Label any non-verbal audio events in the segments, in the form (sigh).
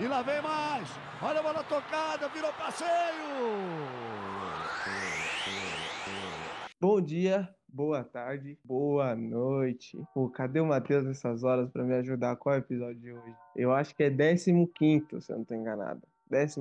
E lá vem mais. Olha a bola tocada, virou passeio. Bom dia, boa tarde, boa noite. Pô, cadê o Matheus nessas horas para me ajudar? Qual é o episódio de hoje? Eu acho que é 15, se eu não tô enganado. 15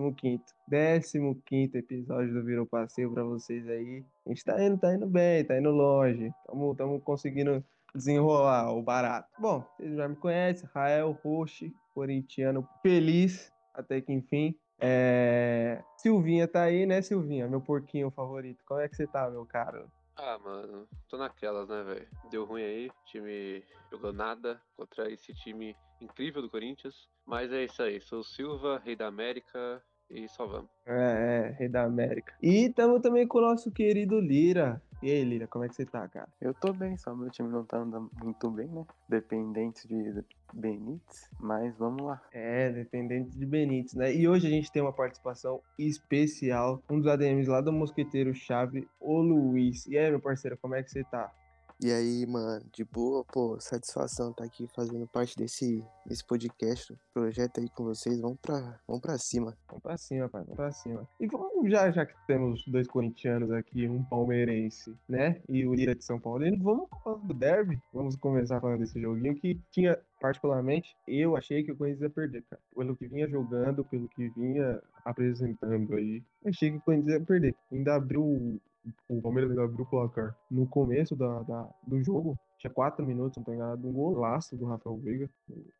15 episódio do Virou Passeio para vocês aí. A gente tá indo, tá indo bem, tá indo longe. Tamo, tamo conseguindo desenrolar o barato. Bom, vocês já me conhecem, Rael Roche, corintiano feliz, até que enfim. É... Silvinha tá aí, né, Silvinha? Meu porquinho favorito. Como é que você tá, meu caro? Ah, mano, tô naquelas, né, velho? Deu ruim aí, time jogou nada contra esse time incrível do Corinthians. Mas é isso aí, sou Silva, rei da América, e só vamos. É, é, rei da América. E estamos também com o nosso querido Lira. E aí, Lira, como é que você tá, cara? Eu tô bem, só meu time não tá andando muito bem, né? Dependente de Benítez, mas vamos lá. É, dependente de Benítez, né? E hoje a gente tem uma participação especial, um dos ADMs lá do Mosqueteiro Chave, o Luiz. E aí, meu parceiro, como é que você tá? E aí, mano, de boa, pô, satisfação estar tá aqui fazendo parte desse, desse podcast, projeto aí com vocês. Vamos pra, vamos pra cima. Vamos pra cima, pai, vamos pra cima. E vamos, já, já que temos dois corintianos aqui, um palmeirense, né? E o Lira de São Paulo, vamos falar do derby. Vamos começar falando desse joguinho que tinha particularmente, eu achei que o Corinthians ia perder, cara. Pelo que vinha jogando, pelo que vinha apresentando aí, achei que o Corinthians ia perder. Ainda abriu o Palmeiras abriu o placar no começo da, da, do jogo. Tinha quatro minutos, não tô enganado, um golaço do Rafael Veiga.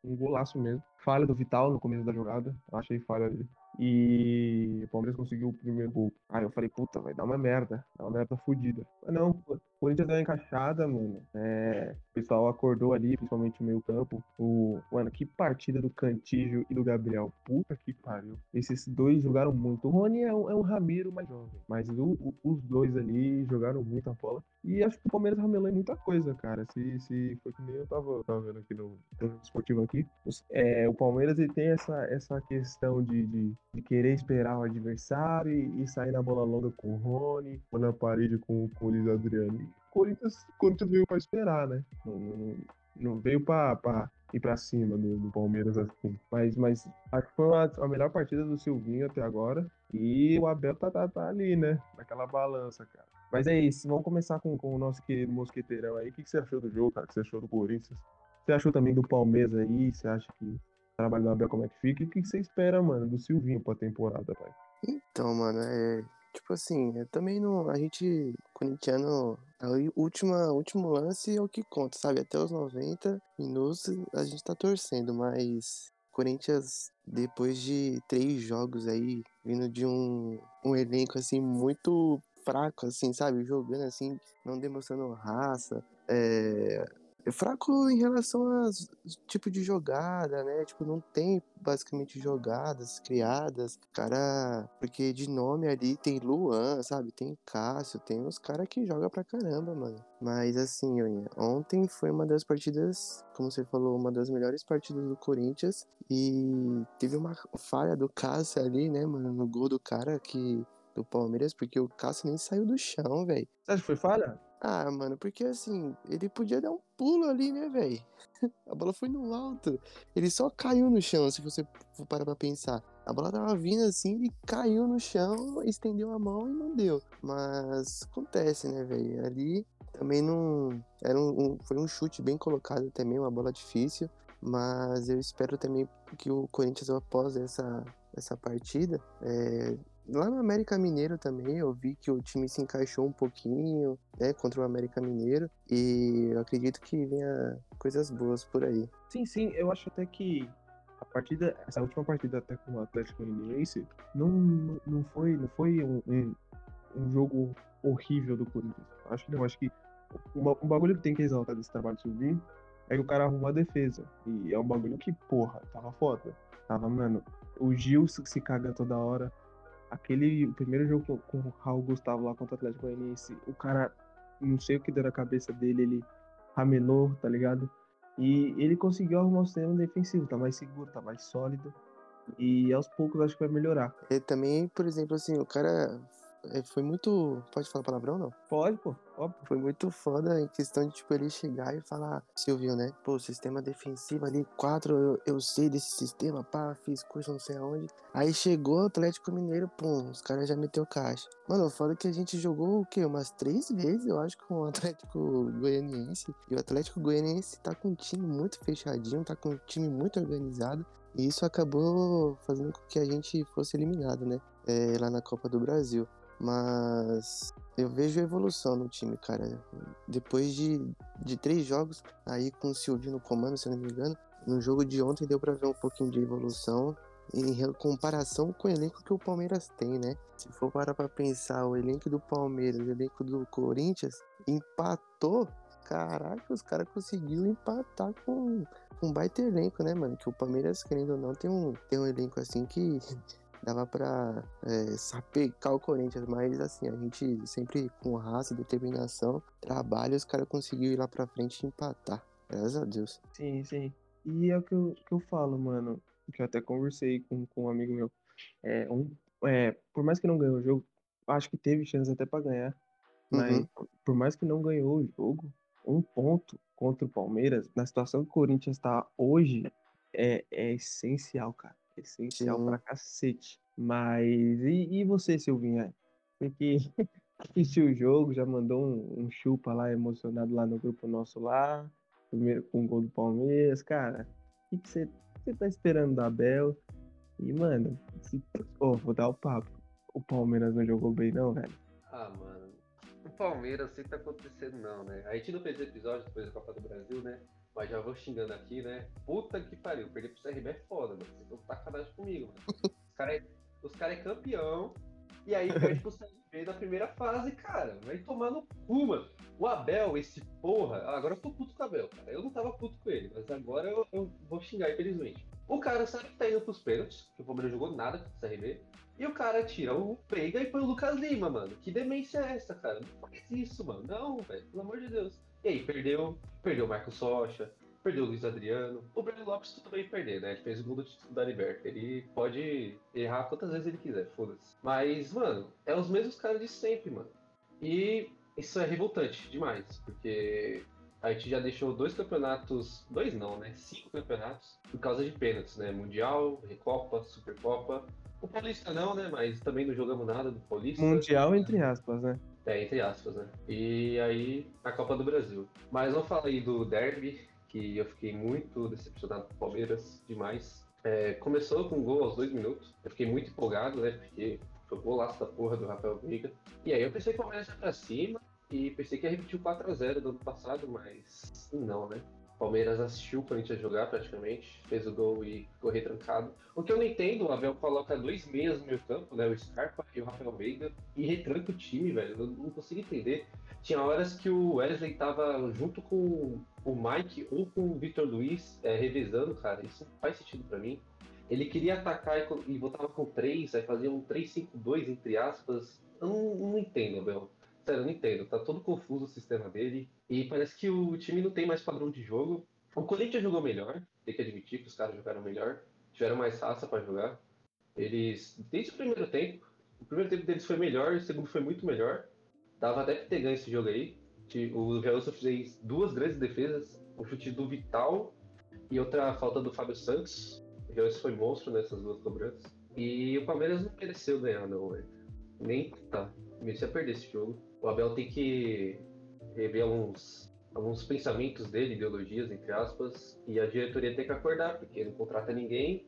Um golaço mesmo. Falha do Vital no começo da jogada. Achei falha dele. E o Palmeiras conseguiu o primeiro gol. Aí eu falei, puta, vai dar uma merda. Dá uma merda fodida. Mas não, o Corinthians deu uma encaixada, mano. É, o pessoal acordou ali, principalmente o meio campo. O, mano, que partida do Cantígio e do Gabriel. Puta que pariu. Esses dois jogaram muito. O Rony é um, é um Ramiro mais jovem. Mas o, o, os dois ali jogaram muito a bola. E acho que o Palmeiras ramelou em muita coisa, cara. Se, se foi que nem eu tava, tava vendo aqui no, no esportivo aqui. É, o Palmeiras ele tem essa, essa questão de, de, de querer esperar o adversário e, e, sair na bola longa com o Rony, ou na parede com, o Luiz Adriano. O Corinthians, Corinthians veio pra esperar, né? Não, não, não veio pra ir pra cima do, do, Palmeiras assim. Mas, mas acho que foi a, melhor partida do Silvinho até agora. E o Abel tá, tá, tá ali, né? Naquela balança, cara. Mas é isso, vamos começar com, com o nosso querido mosqueteirão aí. O que, que você achou do jogo, cara? O que você achou do Corinthians? Você achou também do Palmeiras aí? Você acha que trabalho do Abel como é que fica? E o que, você espera, mano, do Silvinho pra temporada, pai? Então, mano, é. Tipo assim, também não. A gente, corintiano, é o última, último lance é o que conta, sabe? Até os 90 minutos a gente tá torcendo, mas Corinthians, depois de três jogos aí, vindo de um, um elenco assim muito fraco, assim, sabe? Jogando assim, não demonstrando raça. É, é fraco em relação a tipo de jogada, né? Tipo, não tem basicamente jogadas criadas. Cara, porque de nome ali tem Luan, sabe? Tem Cássio, tem uns caras que jogam pra caramba, mano. Mas assim, ontem foi uma das partidas, como você falou, uma das melhores partidas do Corinthians. E teve uma falha do Cássio ali, né, mano? No gol do cara que do Palmeiras, porque o Cássio nem saiu do chão, velho. Você acha que foi falha? Ah, mano, porque assim, ele podia dar um pulo ali, né, velho? (laughs) A bola foi no alto. Ele só caiu no chão, se você for parar pra pensar. A bola tava vindo assim, ele caiu no chão, estendeu a mão e não deu. Mas acontece, né, velho? Ali também não. Era um, um, foi um chute bem colocado também, uma bola difícil. Mas eu espero também que o Corinthians, após essa, essa partida, é, Lá no América Mineiro também eu vi que o time se encaixou um pouquinho, né, contra o América Mineiro e eu acredito que venha coisas boas por aí. Sim, sim, eu acho até que a partida, essa última partida até com o Atlético Mineiro não, não foi, não foi um, um, um jogo horrível do Corinthians. Acho que não, acho que um, um bagulho que tem que exaltar desse trabalho de subir é que o cara arrumou a defesa. E é um bagulho que, porra, tava foda. Tava, mano, o Gil se caga toda hora aquele primeiro jogo com o Raul Gustavo lá contra o Atlético Goianiense, o cara, não sei o que deu na cabeça dele, ele ramelou, tá ligado? E ele conseguiu arrumar o sistema defensivo, tá mais seguro, tá mais sólido. E aos poucos acho que vai melhorar. E também, por exemplo, assim, o cara foi muito. Pode falar palavrão, não? Pode, pô. Óbvio. Foi muito foda em questão de, tipo, ele chegar e falar, Silvio, né? Pô, sistema defensivo ali, quatro, eu, eu sei desse sistema, pá, fiz curso não sei aonde. Aí chegou o Atlético Mineiro, pum, os caras já meteu caixa. Mano, foda que a gente jogou o quê? Umas três vezes, eu acho, com o Atlético Goianiense. E o Atlético Goianiense tá com um time muito fechadinho, tá com um time muito organizado. E isso acabou fazendo com que a gente fosse eliminado, né? É, lá na Copa do Brasil. Mas eu vejo evolução no time, cara. Depois de, de três jogos, aí com o Silvio no comando, se não me engano, no jogo de ontem deu pra ver um pouquinho de evolução em comparação com o elenco que o Palmeiras tem, né? Se for parar pra pensar, o elenco do Palmeiras o elenco do Corinthians empatou. Caraca, os caras conseguiram empatar com um baita elenco, né, mano? Que o Palmeiras, querendo ou não, tem um, tem um elenco assim que dava pra é, sapecar o Corinthians, mas assim, a gente sempre com raça, determinação, trabalho, os caras conseguiram ir lá pra frente e empatar. Graças a Deus. Sim, sim. E é o que eu, que eu falo, mano. Que eu até conversei com, com um amigo meu. É, um, é, por mais que não ganhou o jogo, acho que teve chance até pra ganhar. Mas Uhum. por- por mais que não ganhou o jogo, um ponto contra o Palmeiras, na situação que o Corinthians tá hoje, é, é essencial, cara. É essencial Sim. pra cacete. Mas e, e você, Silvinha? Você (laughs) que assistiu o jogo, já mandou um, um chupa lá emocionado lá no grupo nosso lá, primeiro com o gol do Palmeiras, cara. O que você, tá esperando da Abel? E, mano, se, ô, vou dar o papo. O Palmeiras não jogou bem, não, velho. Ah, mano. O Palmeiras, sei que tá acontecendo não, né? A gente não fez episódio depois da Copa do Brasil, né? Mas já vou xingando aqui, né? Puta que pariu, perder pro CRB é foda, mano. Vocês estão sacanagem comigo, mano. Os caras é, cara é campeão e aí perde pro CRB na primeira fase, cara. Vai tomar no cu, mano. O Abel, esse porra. Agora eu tô puto com o Abel, cara. Eu não tava puto com ele, mas agora eu, eu vou xingar, infelizmente. O cara sabe que tá indo pros pênaltis, que o Palmeiras jogou nada com o CRB. E o cara tira o Veiga e põe o Lucas Lima, mano. Que demência é essa, cara? Não faz isso, mano. Não, velho. Pelo amor de Deus. E aí, perdeu. Perdeu o Marcos Rocha. Perdeu o Luiz Adriano. O Breno Lopes tudo bem perder, né? Ele fez o gol do título da Liberta. Ele pode errar quantas vezes ele quiser, foda-se. Mas, mano, é os mesmos caras de sempre, mano. E isso é revoltante demais, porque a gente já deixou dois campeonatos, dois não, né? Cinco campeonatos por causa de pênaltis, né? Mundial, Recopa, Supercopa. O Paulista não, né? Mas também não jogamos nada do Paulista. Mundial, entre aspas, né? É, entre aspas, né? E aí, a Copa do Brasil. Mas vamos falar aí do Derby, que eu fiquei muito decepcionado com o Palmeiras, demais. É, começou com um gol aos dois minutos. Eu fiquei muito empolgado, né? Porque foi o golaço da porra do Rafael Veiga. E aí eu pensei que o Palmeiras ia pra cima e pensei que ia repetir o 4x0 do ano passado, mas não, né? Palmeiras assistiu o Corinthians jogar praticamente, fez o gol e ficou retrancado. O que eu não entendo, o Abel coloca dois meias no meio campo, né? O Scarpa e o Rafael Veiga, e retranca o time, velho. Eu não consigo entender. Tinha horas que o Wesley tava junto com o Mike ou com o Victor Luiz é, revezando, cara. Isso não faz sentido pra mim. Ele queria atacar e, e voltava com três, aí fazia um 3-5-2, entre aspas. Eu não, não entendo, Abel. Sério, eu não entendo. Tá todo confuso o sistema dele. E parece que o time não tem mais padrão de jogo. O Corinthians jogou melhor, tem que admitir que os caras jogaram melhor. Tiveram mais raça pra jogar. Eles, desde o primeiro tempo, o primeiro tempo deles foi melhor, o segundo foi muito melhor. Dava até pra ter ganho esse jogo aí. O Gelson fez duas grandes defesas, um chute do Vital e outra falta do Fábio Santos. O Gelson foi monstro nessas duas cobranças. E o Palmeiras não mereceu ganhar, não, velho. Nem tá. Merecia perder esse jogo. O Abel tem que rever alguns, alguns pensamentos dele, ideologias, entre aspas, e a diretoria tem que acordar, porque não contrata ninguém,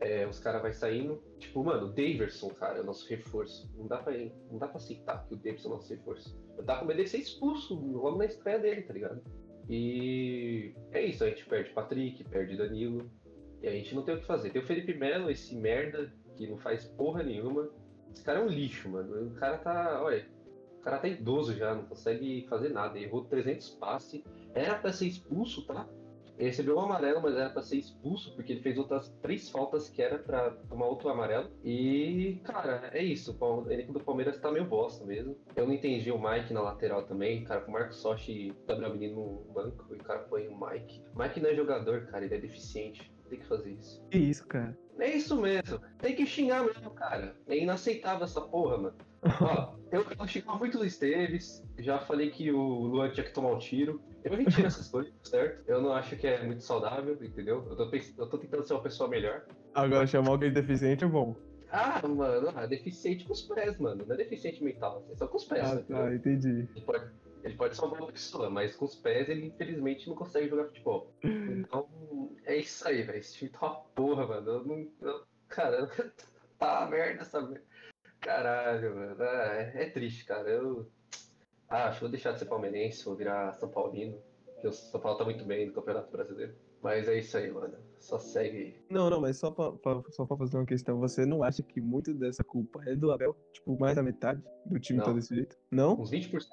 é, os caras vai saindo. Tipo, mano, o Daverson, cara, é o nosso reforço. Não dá pra, não dá pra aceitar que o Daverson é o nosso reforço. Com medo de ser expulso logo na estreia dele, tá ligado? E é isso, a gente perde Patrick, perde Danilo, e a gente não tem o que fazer. Tem o Felipe Melo, esse merda, que não faz porra nenhuma. Esse cara é um lixo, mano. O cara tá, olha, cara tá idoso já, não consegue fazer nada. Errou 300 passes. Era pra ser expulso, tá? Ele recebeu um amarelo, mas era pra ser expulso, porque ele fez outras três faltas que era pra tomar outro amarelo. E, cara, é isso. O elenco do Palmeiras tá meio bosta mesmo. Eu não entendi o Mike na lateral também. Cara, com o Marcos Sochi e o Gabriel Menino no banco, e o cara põe o Mike. Mike não é jogador, cara, ele é deficiente. Tem que fazer isso. Que isso, cara? É isso mesmo. Tem que xingar mesmo, cara. É inaceitável essa porra, mano. (laughs) Ó, eu, eu xingo muito o Esteves. Já falei que o Luan tinha que tomar um tiro. Eu retiro essas coisas, (laughs) certo? Eu não acho que é muito saudável, entendeu? Eu tô, eu tô tentando ser uma pessoa melhor. Agora chamar alguém deficiente é bom. Ah, mano, é deficiente com os pés, mano. Não é deficiente mental, é só com os pés. Ah, tá, entendi. Pode, ele pode ser uma boa pessoa, mas com os pés ele infelizmente não consegue jogar futebol. Então, é isso aí, velho. Esse time tá uma porra, mano. Eu não. eu- cara, (laughs) tá uma merda essa merda. Caralho, mano. É, é triste, cara. Eu. Ah, acho que vou deixar de ser palmeirense, vou virar São Paulino. Porque o São Paulo tá muito bem no Campeonato Brasileiro. Mas é isso aí, mano. Só segue. Não, não, mas só pra, pra- só pra fazer uma questão, você não acha que muito dessa culpa é do Abel? Tipo, mais da metade do time Não. tá desse jeito? Não? Uns 20%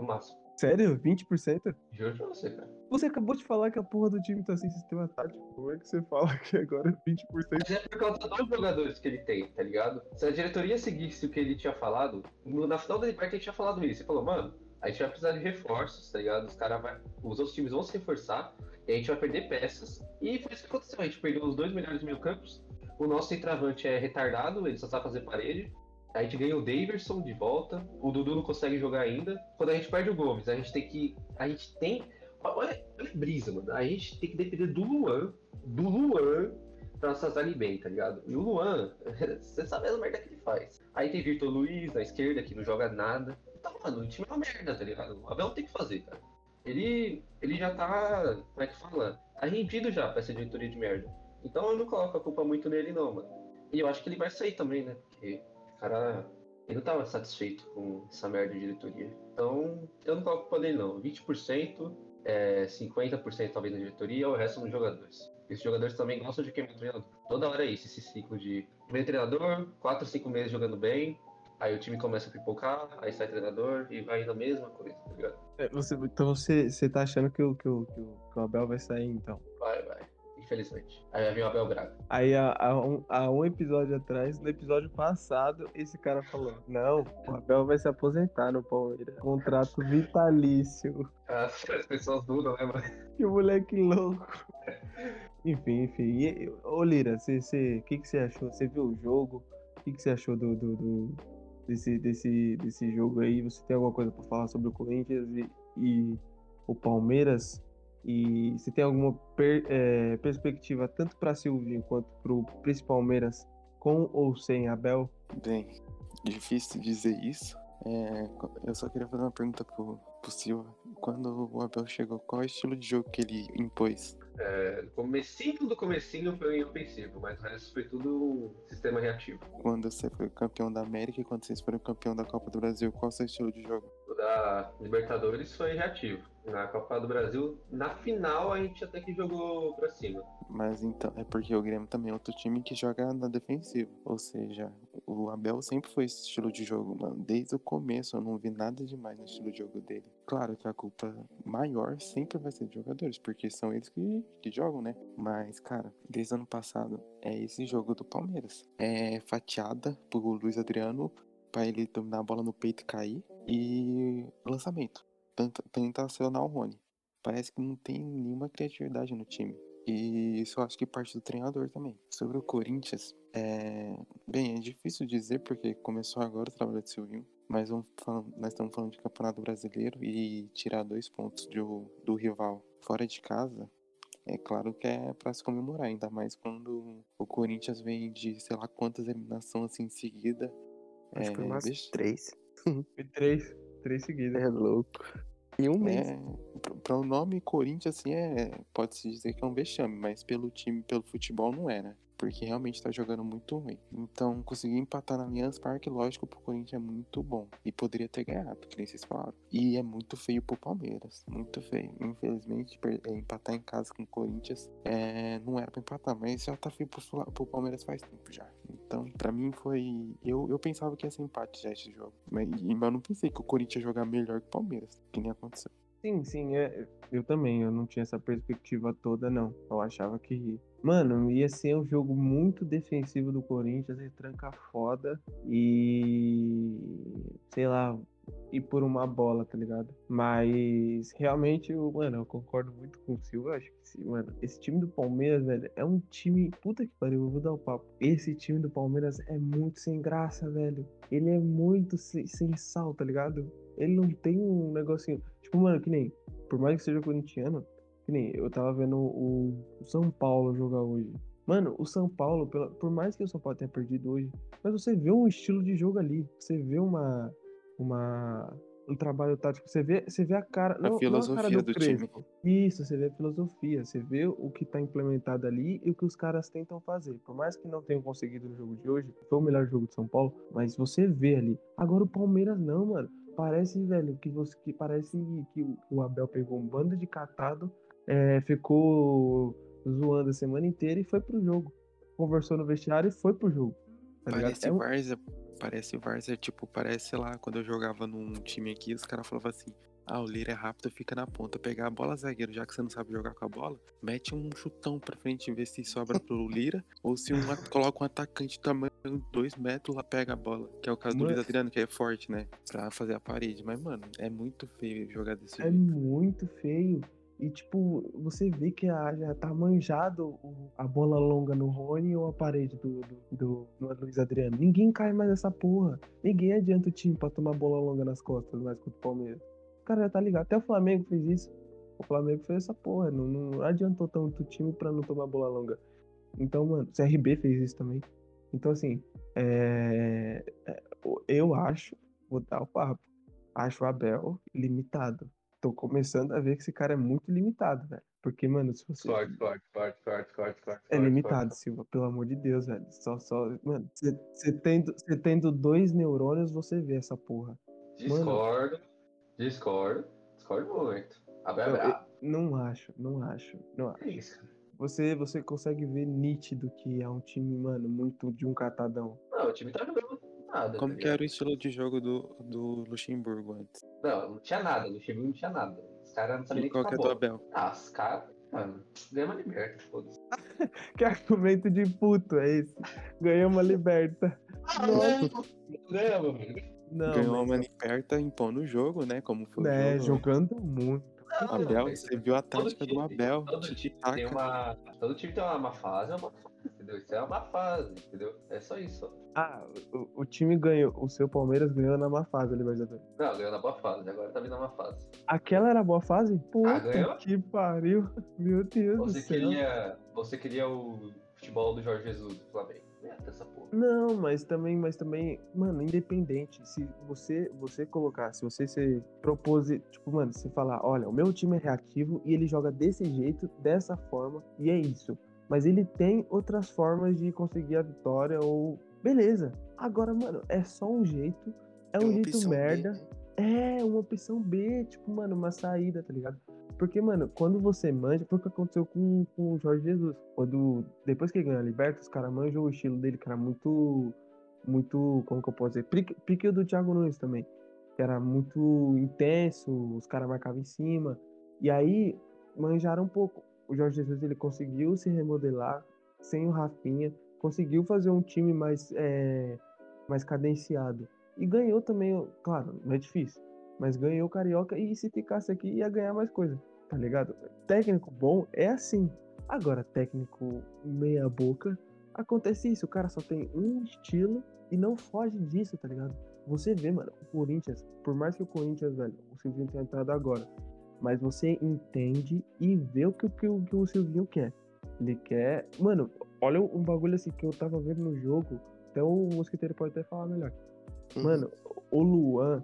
no máximo. Sério? 20%? Juro pra você, cara. Você acabou de falar que a porra do time tá sem sistema tático. Como é que você fala que agora 20%? Mas é por causa dos jogadores que ele tem, tá ligado? Se a diretoria seguisse o que ele tinha falado, na final da Libertadores ele tinha falado isso. Ele falou, mano, a gente vai precisar de reforços, tá ligado? Os caras vai. Os outros times vão se reforçar e a gente vai perder peças. E foi isso que aconteceu. A gente perdeu os dois melhores meio campos. O nosso centroavante é retardado, ele só sabe fazer parede. A gente ganha o Daverson de volta. O Dudu não consegue jogar ainda. Quando a gente perde o Gomes, a gente tem que. A gente tem. Olha, olha a brisa, mano. A gente tem que depender do Luan. Do Luan pra nossas ali bem, tá ligado? E o Luan, (laughs) você sabe a merda que ele faz. Aí tem Vitor Luiz na esquerda, que não joga nada. Então, mano, o time é uma merda, tá ligado? O Abel tem que fazer, cara. Ele, ele já tá, como é que fala? Tá rendido já pra essa diretoria de merda. Então eu não coloco a culpa muito nele, não, mano. E eu acho que ele vai sair também, né? Porque cara, ele não tava satisfeito com essa merda de diretoria. Então, eu não coloco a culpa nele, não. 20%, é, 50% talvez na diretoria, o resto nos jogadores. Esses jogadores também gostam de queimar o treinador. Toda hora é isso, esse ciclo de primeiro treinador, 4, 5 meses jogando bem, aí o time começa a pipocar, aí sai treinador e vai indo a mesma coisa, tá ligado? É, você, então você, você tá achando que o, que, o, que, o, que o Abel vai sair, então? Vai, vai. Infelizmente. Aí vai vir o Abel Braga. Aí há, há um, há um episódio atrás, no episódio passado, esse cara falou: Não, o Abel vai se aposentar no Palmeiras. Contrato vitalício. As, (laughs) as pessoas dudam, né, mano? Que moleque louco. Enfim, enfim. E, ô Lira, o que, que você achou? Você viu o jogo? O que, que você achou do, do, do- desse, desse, desse jogo aí? Você tem alguma coisa pra falar sobre o Corinthians e, e o Palmeiras? E você tem alguma per- eh, perspectiva tanto pra Silvinho quanto pro Príncipe Palmeiras com ou sem Abel? Bem, difícil dizer isso. É, eu só queria fazer uma pergunta pro, pro Silva. Quando o Abel chegou, qual é o estilo de jogo que ele impôs? É, no comecinho do comecinho foi ofensivo, mas o resto foi tudo um sistema reativo. Quando você foi campeão da América e quando vocês foram campeão da Copa do Brasil, qual é o seu estilo de jogo? O da Libertadores foi reativo. Na Copa do Brasil, na final, a gente até que jogou pra cima. Mas então, é porque o Grêmio também é outro time que joga na defensiva. Ou seja, o Abel sempre foi esse estilo de jogo, mano. Desde o começo eu não vi nada demais no estilo de jogo dele. Claro que a culpa maior sempre vai ser dos jogadores, porque são eles que, que jogam, né? Mas, cara, desde o ano passado é esse jogo do Palmeiras. É fatiada pro Luiz Adriano pra ele dominar a bola no peito e cair. E lançamento. Tenta, tenta acionar o Rony. Parece que não tem nenhuma criatividade no time. E isso eu acho que parte do treinador também. Sobre o Corinthians, é... bem, é difícil dizer porque começou agora o trabalho de Silvinho, mas vamos falando- nós estamos falando de Campeonato Brasileiro e tirar dois pontos do, do rival fora de casa, é claro que é para se comemorar, ainda mais quando o Corinthians vem de sei lá quantas eliminações assim em seguida. Acho que foi É, umas deixa- três. Foi três, três seguidas. É louco. Em um mês. É, para o nome Corinthians, assim, é, pode-se dizer que é um vexame, mas pelo time, pelo futebol, não era. Porque realmente tá jogando muito ruim. Então, conseguir empatar na Allianz Parque, lógico, pro Corinthians é muito bom. E poderia ter ganhado, que nem vocês falaram. E é muito feio pro Palmeiras. Muito feio. Infelizmente, é, empatar em casa com o Corinthians é, não era pra empatar, mas já tá feio pro, pro Palmeiras faz tempo já. Então, pra mim foi. Eu, eu pensava que ia ser empate já esse jogo. Mas, mas eu não pensei que o Corinthians ia jogar melhor que o Palmeiras, que nem aconteceu. Sim, sim, é, eu também, eu não tinha essa perspectiva toda, não. Eu achava que, mano, ia ser um jogo muito defensivo do Corinthians, retranca foda e, sei lá, e por uma bola, tá ligado? Mas realmente, eu, mano, eu concordo muito com o Silva. Acho que, sim, mano, esse time do Palmeiras, velho, é um time. Puta que pariu, eu vou dar o papo. Esse time do Palmeiras é muito sem graça, velho. Ele é muito sem, sem sal, tá ligado? Ele não tem um negocinho. Tipo, mano, que nem. Por mais que seja corintiano, que nem eu tava vendo o, o São Paulo jogar hoje. Mano, o São Paulo, pela- por mais que o São Paulo tenha perdido hoje, mas você vê um estilo de jogo ali. Você vê uma. uma um trabalho tático. Você vê, você vê a cara. não- não a cara filosofia do time. Isso, você vê a filosofia. Você vê o que tá implementado ali e o que os caras tentam fazer. Por mais que não tenham conseguido no jogo de hoje, foi o melhor jogo de São Paulo, mas você vê ali. Agora o Palmeiras não, mano. Parece, velho, que você que parece que o- Abel pegou um bando de catado, é, ficou zoando a semana inteira e foi pro jogo. Conversou no vestiário e foi pro jogo. Tá? Parece É um- Várzea, parece Várzea, tipo, parece, lá, quando eu jogava num time aqui, os caras falavam assim, ah, o Lira é rápido, fica na ponta, pegar a bola zagueiro, já que você não sabe jogar com a bola, mete um chutão pra frente, ver se sobra pro Lira, ou se um, coloca um atacante 2 metros lá, pega a bola, que é o caso do Mano. Luiz Adriano, que é forte, né, pra fazer a parede, mas, mano, é muito feio jogar desse É jeito. muito feio. E, tipo, você vê que a- já tá manjado a bola longa no Rony ou a parede do, do, do, do Luiz Adriano. Ninguém cai mais nessa porra. Ninguém adianta o time pra tomar bola longa nas costas mais contra o Palmeiras. O cara já tá ligado. Até o Flamengo fez isso. O Flamengo fez essa porra. Não, não adiantou tanto o time pra não tomar bola longa. Então, mano, o CRB fez isso também. Então, assim, é... é, eu acho, vou dar o papo, acho o Abel limitado tô começando a ver que esse cara é muito limitado, velho. Porque, mano, se você. Forte, forte, forte, forte, forte. É limitado, Silva, pelo amor de Deus, velho. Só, só. Mano, você tendo, cê tendo dois neurônios, você vê essa porra. Discordo, discordo, discordo muito. Abel é Eu- eu- não acho, não acho, não É acho. isso, cara. Você, você consegue ver nítido que é um time, mano, muito de um catadão. Não, o time tá jogando nada. Como tá que era o estilo de jogo do, do Luxemburgo antes? Não, não tinha nada. Time não tinha nada. Os caras não sabiam nem qual que é do bola. Abel? Ah, os caras, mano, ganhou uma liberta, foda-se. (laughs) Que argumento de puto é esse? Ganhamos a liberta. Ah. Ganhamos, velho. Não, Ganhou mas- uma maniperta impondo o jogo, né, como foi né, o jogo. jogando muito. Não, não, Abel, mas você viu a tática do Abel, Todo time tic-tac. tem uma. Todo time tem uma má fase, é uma fase, entendeu? Isso é uma fase, entendeu? É só isso. Ah, o, o time ganhou, o seu Palmeiras ganhou na má fase, Libertadores. Não, ganhou na boa fase, agora tá vindo na má fase. Aquela era a boa fase? Puta Ah, ganhou? que pariu. (laughs) Meu Deus do Você céu. queria. Você queria o futebol do Jorge Jesus do Flamengo. Meta essa porra. Não, mas também, mas também, mano, independente. Se você, você colocar, se você se propôs, tipo, mano, você falar, olha, o meu time é reativo e ele joga desse jeito, dessa forma, e é isso. Mas ele tem outras formas de conseguir a vitória ou beleza. Agora, mano, é só um jeito, é um uma jeito opção B, merda. né? É, uma opção B, tipo, mano, uma saída, tá ligado? Porque, mano, quando você manja, foi o que aconteceu com, com o Jorge Jesus. Quando, depois que ele ganhou a Liberta, os caras manjam o estilo dele, que era muito, muito, como que eu posso dizer? Pique, pique o do Thiago Nunes também, que era muito intenso, os caras marcavam em cima. E aí, manjaram um pouco. O Jorge Jesus, ele conseguiu se remodelar sem o Rafinha, conseguiu fazer um time mais, é, mais cadenciado. E ganhou também, claro, não é difícil, mas ganhou o Carioca e se ficasse aqui ia ganhar mais coisa, tá ligado? Técnico bom é assim. Agora, técnico meia boca, acontece isso, o cara só tem um estilo e não foge disso, tá ligado? Você vê, mano, o Corinthians, por mais que o Corinthians, velho, o Silvinho tenha entrado agora, mas você entende e vê o que, o que que o Silvinho quer. Ele quer. Mano, olha um bagulho assim que eu tava vendo no jogo, até o Mosquiteiro pode até falar melhor. Uhum. Mano, o Luan,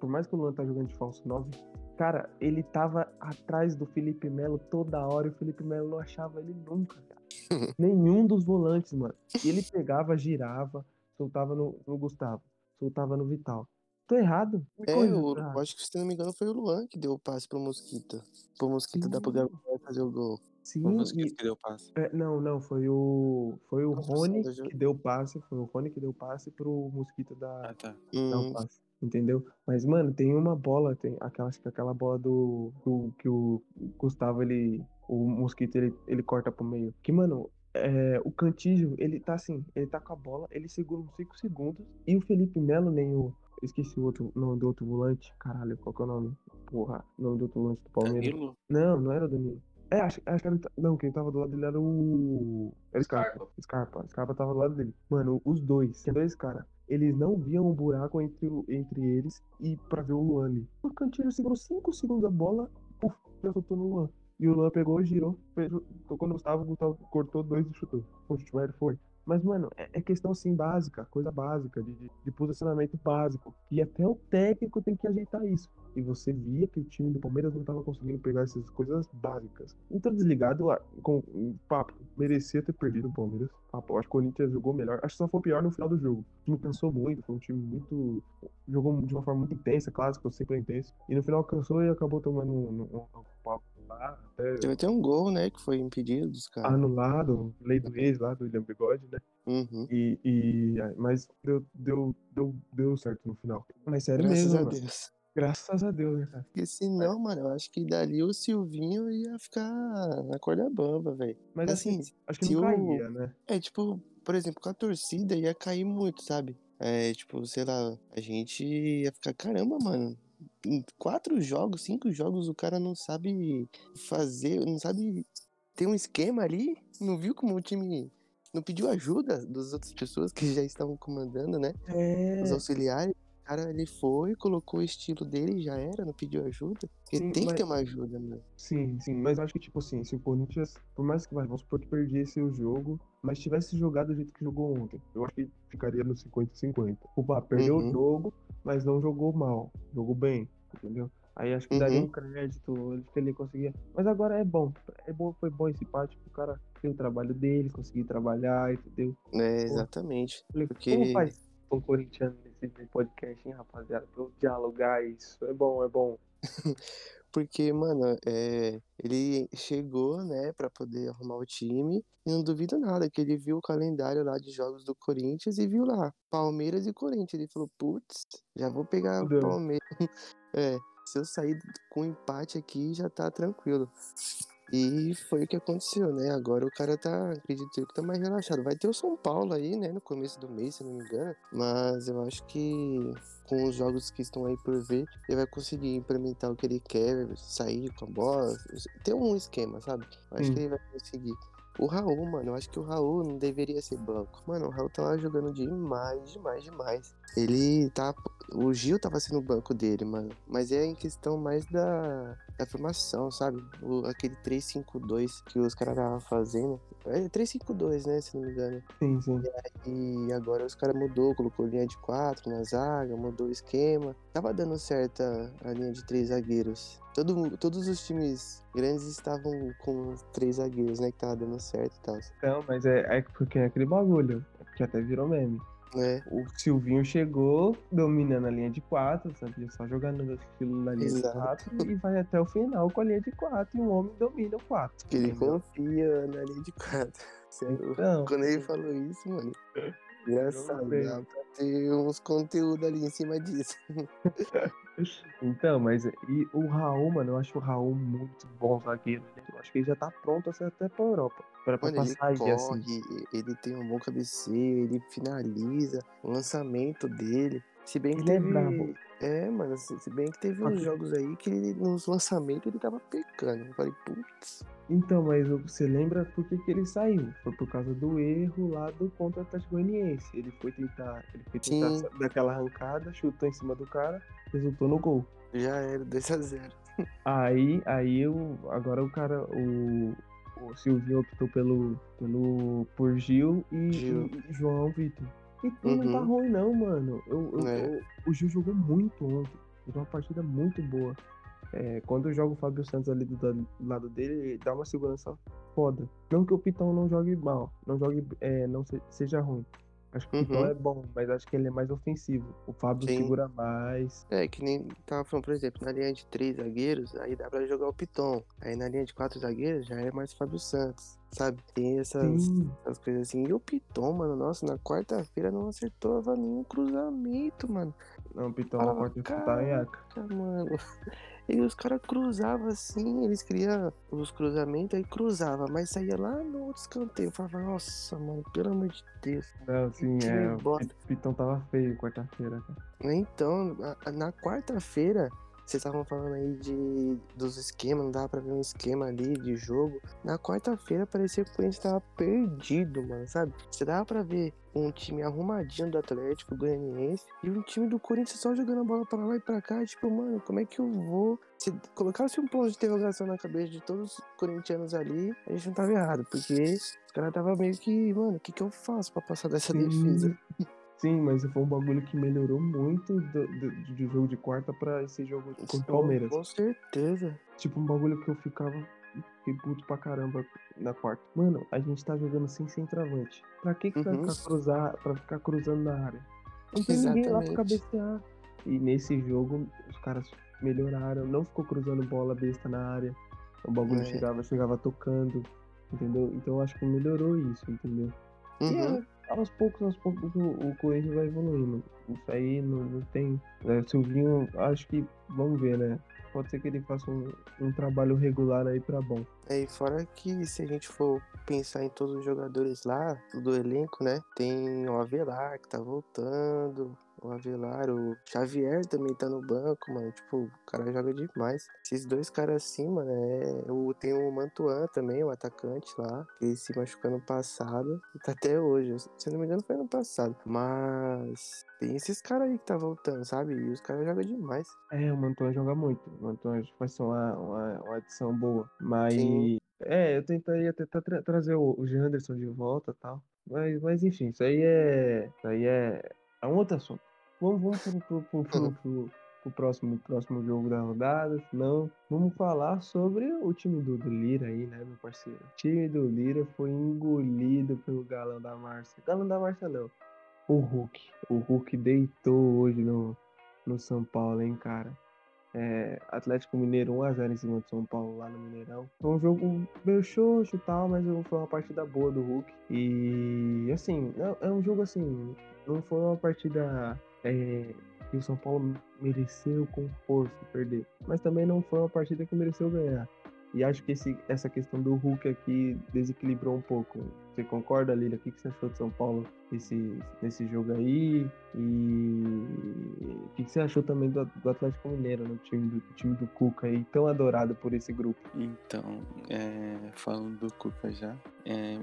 por mais que o Luan tá jogando de falso 9, cara, ele tava atrás do Felipe Melo toda hora e o Felipe Melo não achava ele nunca, cara. (laughs) Nenhum dos volantes, mano. E ele pegava, girava, soltava no, no Gustavo, soltava no Vital. Tô errado? Me É, eu, eu acho que se não me engano foi o Luan que deu o passe pro Mosquita. Pro Mosquita dar pro Sim. Gabriel fazer o gol. Sim, Foi o e- Mosquito que deu passe. é, não, não, foi o foi o Rony que deu o passe, foi o Rony que deu o passe pro Mosquito da, Ah, tá. dar um Hum, passe, entendeu? Mas, mano, tem uma bola, tem aquela, acho que aquela bola do, do- que o Gustavo, ele, o Mosquito, ele, ele corta pro meio. Que, mano, é, o Cantígio, ele tá assim, ele tá com a bola, ele segura uns 5 segundos, e o Felipe Melo, nem o, Esqueci o outro nome do outro volante. Caralho, qual que é o nome? Porra, o nome do outro volante do Palmeiras. Danilo? Não, não era o Danilo. É, acho, acho que era. o- Não, quem tava do lado dele era o. Era. Scarpa. Scarpa. Scarpa tava do lado dele. Mano, os dois. Tinha dois caras. Eles não viam um buraco entre, entre eles e pra ver o Luan. O Cantilho segurou 5 segundos a bola, puf, já soltou no Luan. E o Luan pegou, girou, fez, tocou no Gustavo, o Gustavo cortou dois e chutou. O chute foi. Mas, mano, é, é questão assim básica, coisa básica, de, de posicionamento básico. E até o técnico tem que ajeitar isso. E você via que o time do Palmeiras não estava conseguindo pegar essas coisas básicas. Então, desligado, com papo, merecia ter perdido o Palmeiras. Papo, acho que o Corinthians jogou melhor. Acho que só foi pior no final do jogo. O time cansou muito, foi um time muito. Jogou de uma forma muito intensa, clássico, sempre intenso. E no final cansou e acabou tomando um, um, um papo lá, até Teve até um gol, né, que foi impedido dos caras. anulado, lei do ex lá, do William Bigode, né? Uhum. E, e- mas deu, deu, deu, deu certo no final. Mas sério Graças mesmo, a mano. Deus. Graças a Deus, né, cara? Porque senão, mano, eu acho que dali o Silvinho ia ficar na corda bamba, velho. Mas assim, Assim, acho que não o- caía, né? É, tipo, por exemplo, com a torcida ia cair muito, sabe? É, tipo, sei lá, a gente ia ficar, caramba, mano. Em quatro jogos, cinco jogos, o cara não sabe fazer, não sabe ter um esquema ali. Não viu como o time não pediu ajuda das outras pessoas que já estavam comandando, né? É. Os auxiliares. O cara, ele foi, colocou o estilo dele e já era, não pediu ajuda. Porque Sim, tem que mas- ter uma ajuda, né? Sim, sim, mas acho que, tipo assim, se o Corinthians, por mais que, vai, vamos supor que perdesse o jogo, mas tivesse jogado do jeito que jogou ontem, eu acho que ficaria no 50-50. Opa, perdeu Uhum. o jogo, mas não jogou mal, jogou bem, entendeu? Aí acho que daria Uhum. um crédito, que ele conseguia. Mas agora é bom, é bom, foi bom esse empate, o cara tem o trabalho dele, conseguir trabalhar, entendeu? É, exatamente. Falei, Porque- Como faz um corintiano nesse podcast, hein, rapaziada? Pra eu dialogar isso, é bom, é bom. (laughs) Porque, mano, é, ele chegou, né, pra poder arrumar o time. E não duvido nada que ele viu o calendário lá de jogos do Corinthians e viu lá, Palmeiras e Corinthians. Ele falou, putz, já vou pegar o. Palmeiras. (laughs) É, se eu sair com empate aqui, já tá tranquilo. E foi o que aconteceu, né? Agora o cara tá, acredito eu, que tá mais relaxado. Vai ter o São Paulo aí, né, no começo do mês, se não me engano. Mas eu acho que com os jogos que estão aí por ver, ele vai conseguir implementar o que ele quer, sair com a bola, ter um esquema, sabe? Eu acho Sim. que ele vai conseguir. O Raul, mano, eu acho que o Raul não deveria ser banco. Mano, o Raul tava jogando demais, demais, demais. Ele tá. O Gil tava sendo o banco dele, mano. Mas é em questão mais da, da formação, sabe? O, aquele 3-5-2 que os caras estavam fazendo. É 3-5-2, né? Se não me engano. Sim, sim. E agora os caras mudou, colocou linha de quatro na zaga, mudou o esquema. Tava dando certo a, linha de três zagueiros. Todo, todos os times grandes estavam com três zagueiros, né? Que tava dando certo e tal. Então, mas é, é porque é aquele bagulho, que até virou meme. É, O Silvinho chegou dominando a linha de quatro, sabia? Só jogando estilo na linha Exato. de quatro e vai até o final com a linha de quatro e o homem domina o quatro. que ele confia na linha de quatro. (laughs) Então, Quando ele falou isso, mano. Engraçado, dá pra ter uns conteúdos ali em cima disso. (laughs) então, mas e o Raul, mano, eu acho o Raul muito bom zagueiro. Eu acho que ele já tá pronto a ser até pra Europa. Pra, pra Mano, ele passar aí, corre, assim. ele tem um bom cabeceio, ele finaliza, o lançamento dele. Se bem que Ele é teve. brabo. É, mano, se, se bem que teve uns jogos aí que ele, nos lançamentos ele tava pecando. Eu falei, putz. Então, mas você lembra por que, que ele saiu? Foi por causa do erro lá do contra Atlético Goianiense. Ele foi tentar, ele foi tentar Sim. sa- dar aquela arrancada, chutou em cima do cara, resultou no gol. Já era 2x0. Aí, aí o, agora o cara, o, o Silvinho optou pelo, pelo por Gil e, Gil. e João Vitor. E tu não tá Uhum. ruim não, mano. Eu, eu- É. eu- o Gil jogou muito ontem. Jogou uma partida muito boa. É, quando eu jogo o Fábio Santos ali do, do lado dele, ele dá uma segurança foda. Não que o Pitão não jogue mal, não jogue, é, não se- seja ruim. Acho que o Pitão Uhum. é bom, mas acho que ele é mais ofensivo. O Fábio Sim. segura mais. É, que nem tava falando, por exemplo, na linha de três zagueiros, aí dá pra jogar o Piton. Aí na linha de quatro zagueiros já é mais Fábio Santos, sabe? Tem essas, essas coisas assim. E o Piton, mano, nossa, na quarta-feira não acertava nenhum cruzamento, mano. Não, Pitão Fala, não pode Aca. Caraca, mano. (laughs) E os caras cruzavam assim, eles queriam os cruzamentos, aí cruzava, mas saía lá no outro escanteio. Eu falava, nossa, mano, pelo amor de Deus. Não, sim, é. O Pitão tava feio quarta-feira, cara. Então, a- a- na quarta-feira, vocês estavam falando aí de, dos esquemas, não dava pra ver um esquema ali de jogo. Na quarta-feira parecia que o Corinthians tava perdido, mano, sabe? Você dava pra ver um time arrumadinho do Atlético Goianiense e um time do Corinthians só jogando a bola pra lá e pra cá. Tipo, mano, como é que eu vou. Se colocasse um ponto de interrogação na cabeça de todos os corintianos ali, a gente não tava errado, porque os caras tava meio que, mano, o que que eu faço pra passar dessa Sim. defesa? (laughs) Sim, mas foi um bagulho que melhorou muito do, do, do jogo de quarta pra esse jogo contra o Palmeiras. Com certeza. Tipo, um bagulho que eu ficava. Fiquei puto pra caramba na quarta. Mano, a gente tá jogando sem centroavante. Pra que, que vai Uhum. ficar cruzar, pra ficar cruzando na área? Não tem ninguém lá pra Exatamente. cabecear. E nesse jogo, os caras melhoraram. Não ficou cruzando bola besta na área. O bagulho É. chegava, chegava tocando. Entendeu? Então eu acho que melhorou isso, entendeu? E Uhum. é, aos poucos, aos poucos o, o Corinthians vai evoluindo. Isso aí não, não tem. É, Silvinho, acho que. Vamos ver, né? Pode ser que ele faça um, um trabalho regular aí pra bom. É, e fora que se a gente for pensar em todos os jogadores lá do elenco, né? Tem o Avelar que tá voltando. O Avelar, o Xavier também tá no banco, mano. Tipo, o cara joga demais. Esses dois caras assim, mano, é. O, tem o Mantuan também, o atacante lá, que se machucou ano passado e tá até hoje. Se eu não me engano, foi ano passado. Mas tem esses caras aí que tá voltando, sabe? E os caras jogam demais. É, o Mantuan joga muito. O Mantuan vai ser uma, uma, uma adição boa. Mas. Sim. É, eu tentaria tentar tra- trazer o, o Janderson de volta e tal. Mas, mas enfim, isso aí é. Isso aí é, é um outro assunto. Vamos, vamos pro, pro, pro, pro, pro- próximo, próximo jogo da rodada. Senão, vamos falar sobre o time do, do Lira aí, né, meu parceiro? O time do Lira foi engolido pelo galão da Márcia. Galão da Márcia não. O Hulk. O Hulk deitou hoje no, no São Paulo, hein, cara. É, Atlético Mineiro 1x0 em cima do São Paulo lá no Mineirão. Foi um jogo meio xoxo e tal, mas foi uma partida boa do Hulk. E assim, é, é um jogo assim, não foi uma partida é, que o São Paulo mereceu com força perder. Mas também não foi uma partida que mereceu ganhar. E acho que esse, essa questão do Hulk aqui desequilibrou um pouco. Você concorda, Lila? O que, você achou de São Paulo nesse, nesse jogo aí? E o que, você achou também do, do Atlético Mineiro, no time do, time do Cuca aí, tão adorado por esse grupo? Então, é, falando do Cuca já, é,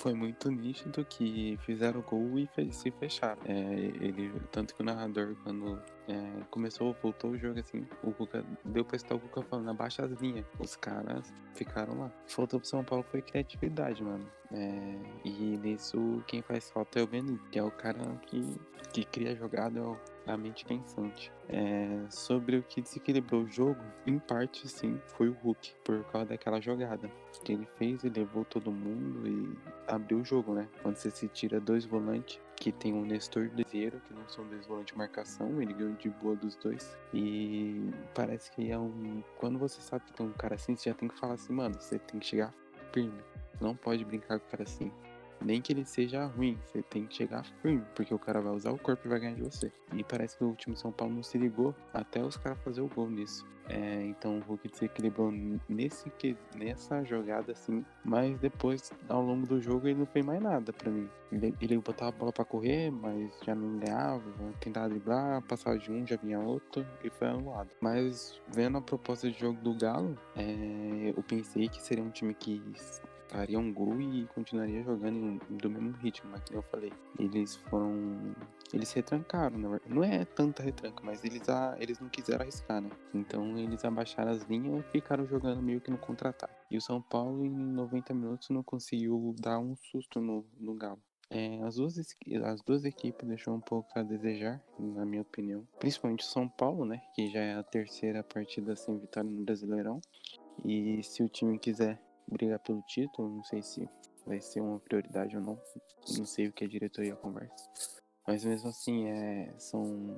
foi muito nítido que fizeram gol e fe- se fecharam. É, ele, tanto que o narrador, quando é, começou, voltou o jogo assim, o Cuca deu pra estar o Cuca falando, abaixa as linhas. Os caras ficaram lá. Faltou pro São Paulo foi criatividade, mano. É, e nisso quem faz falta é o Benito, que é o cara que, que cria jogada, é o- a mente pensante. É, sobre o que desequilibrou o jogo, em parte sim, foi o Hulk, por causa daquela jogada que ele fez, ele levou todo mundo e abriu o jogo, né? Quando você se tira dois volantes, que tem o Nestor o Desieiro, que não são dois volantes de marcação, ele ganhou de boa dos dois. E parece que é um. Quando você sabe que tem um cara assim, você já tem que falar assim, mano, você tem que chegar firme. Não pode brincar com o cara assim. Nem que ele seja ruim, você tem que chegar firme, porque o cara vai usar o corpo e vai ganhar de você. E parece que o time São Paulo não se ligou até os caras fazer o gol nisso. É, então o Hulk desequilibrou nesse, nessa jogada assim, mas depois, ao longo do jogo, ele não fez mais nada pra mim. Ele, ele botava a bola pra correr, mas já não ganhava, tentava driblar, passava de um, já vinha outro e foi anulado. Mas vendo a proposta de jogo do Galo, é, eu pensei que seria um time que faria um gol e continuaria jogando em- do mesmo ritmo, mas que eu falei. Eles foram. Eles se retrancaram, na verdade. Não é tanta retranca, mas eles, a, eles não quiseram arriscar, né? Então eles abaixaram as linhas e ficaram jogando meio que no contra-ataque. E o São Paulo, em 90 minutos, não conseguiu dar um susto no, no Galo. É, as, duas, as duas equipes deixou um pouco a desejar, na minha opinião. Principalmente o São Paulo, né? Que já é a terceira partida sem vitória no Brasileirão. E se o time quiser brigar pelo título, não sei se vai ser uma prioridade ou não. Não sei o que a diretoria conversa. Mas mesmo assim, é, são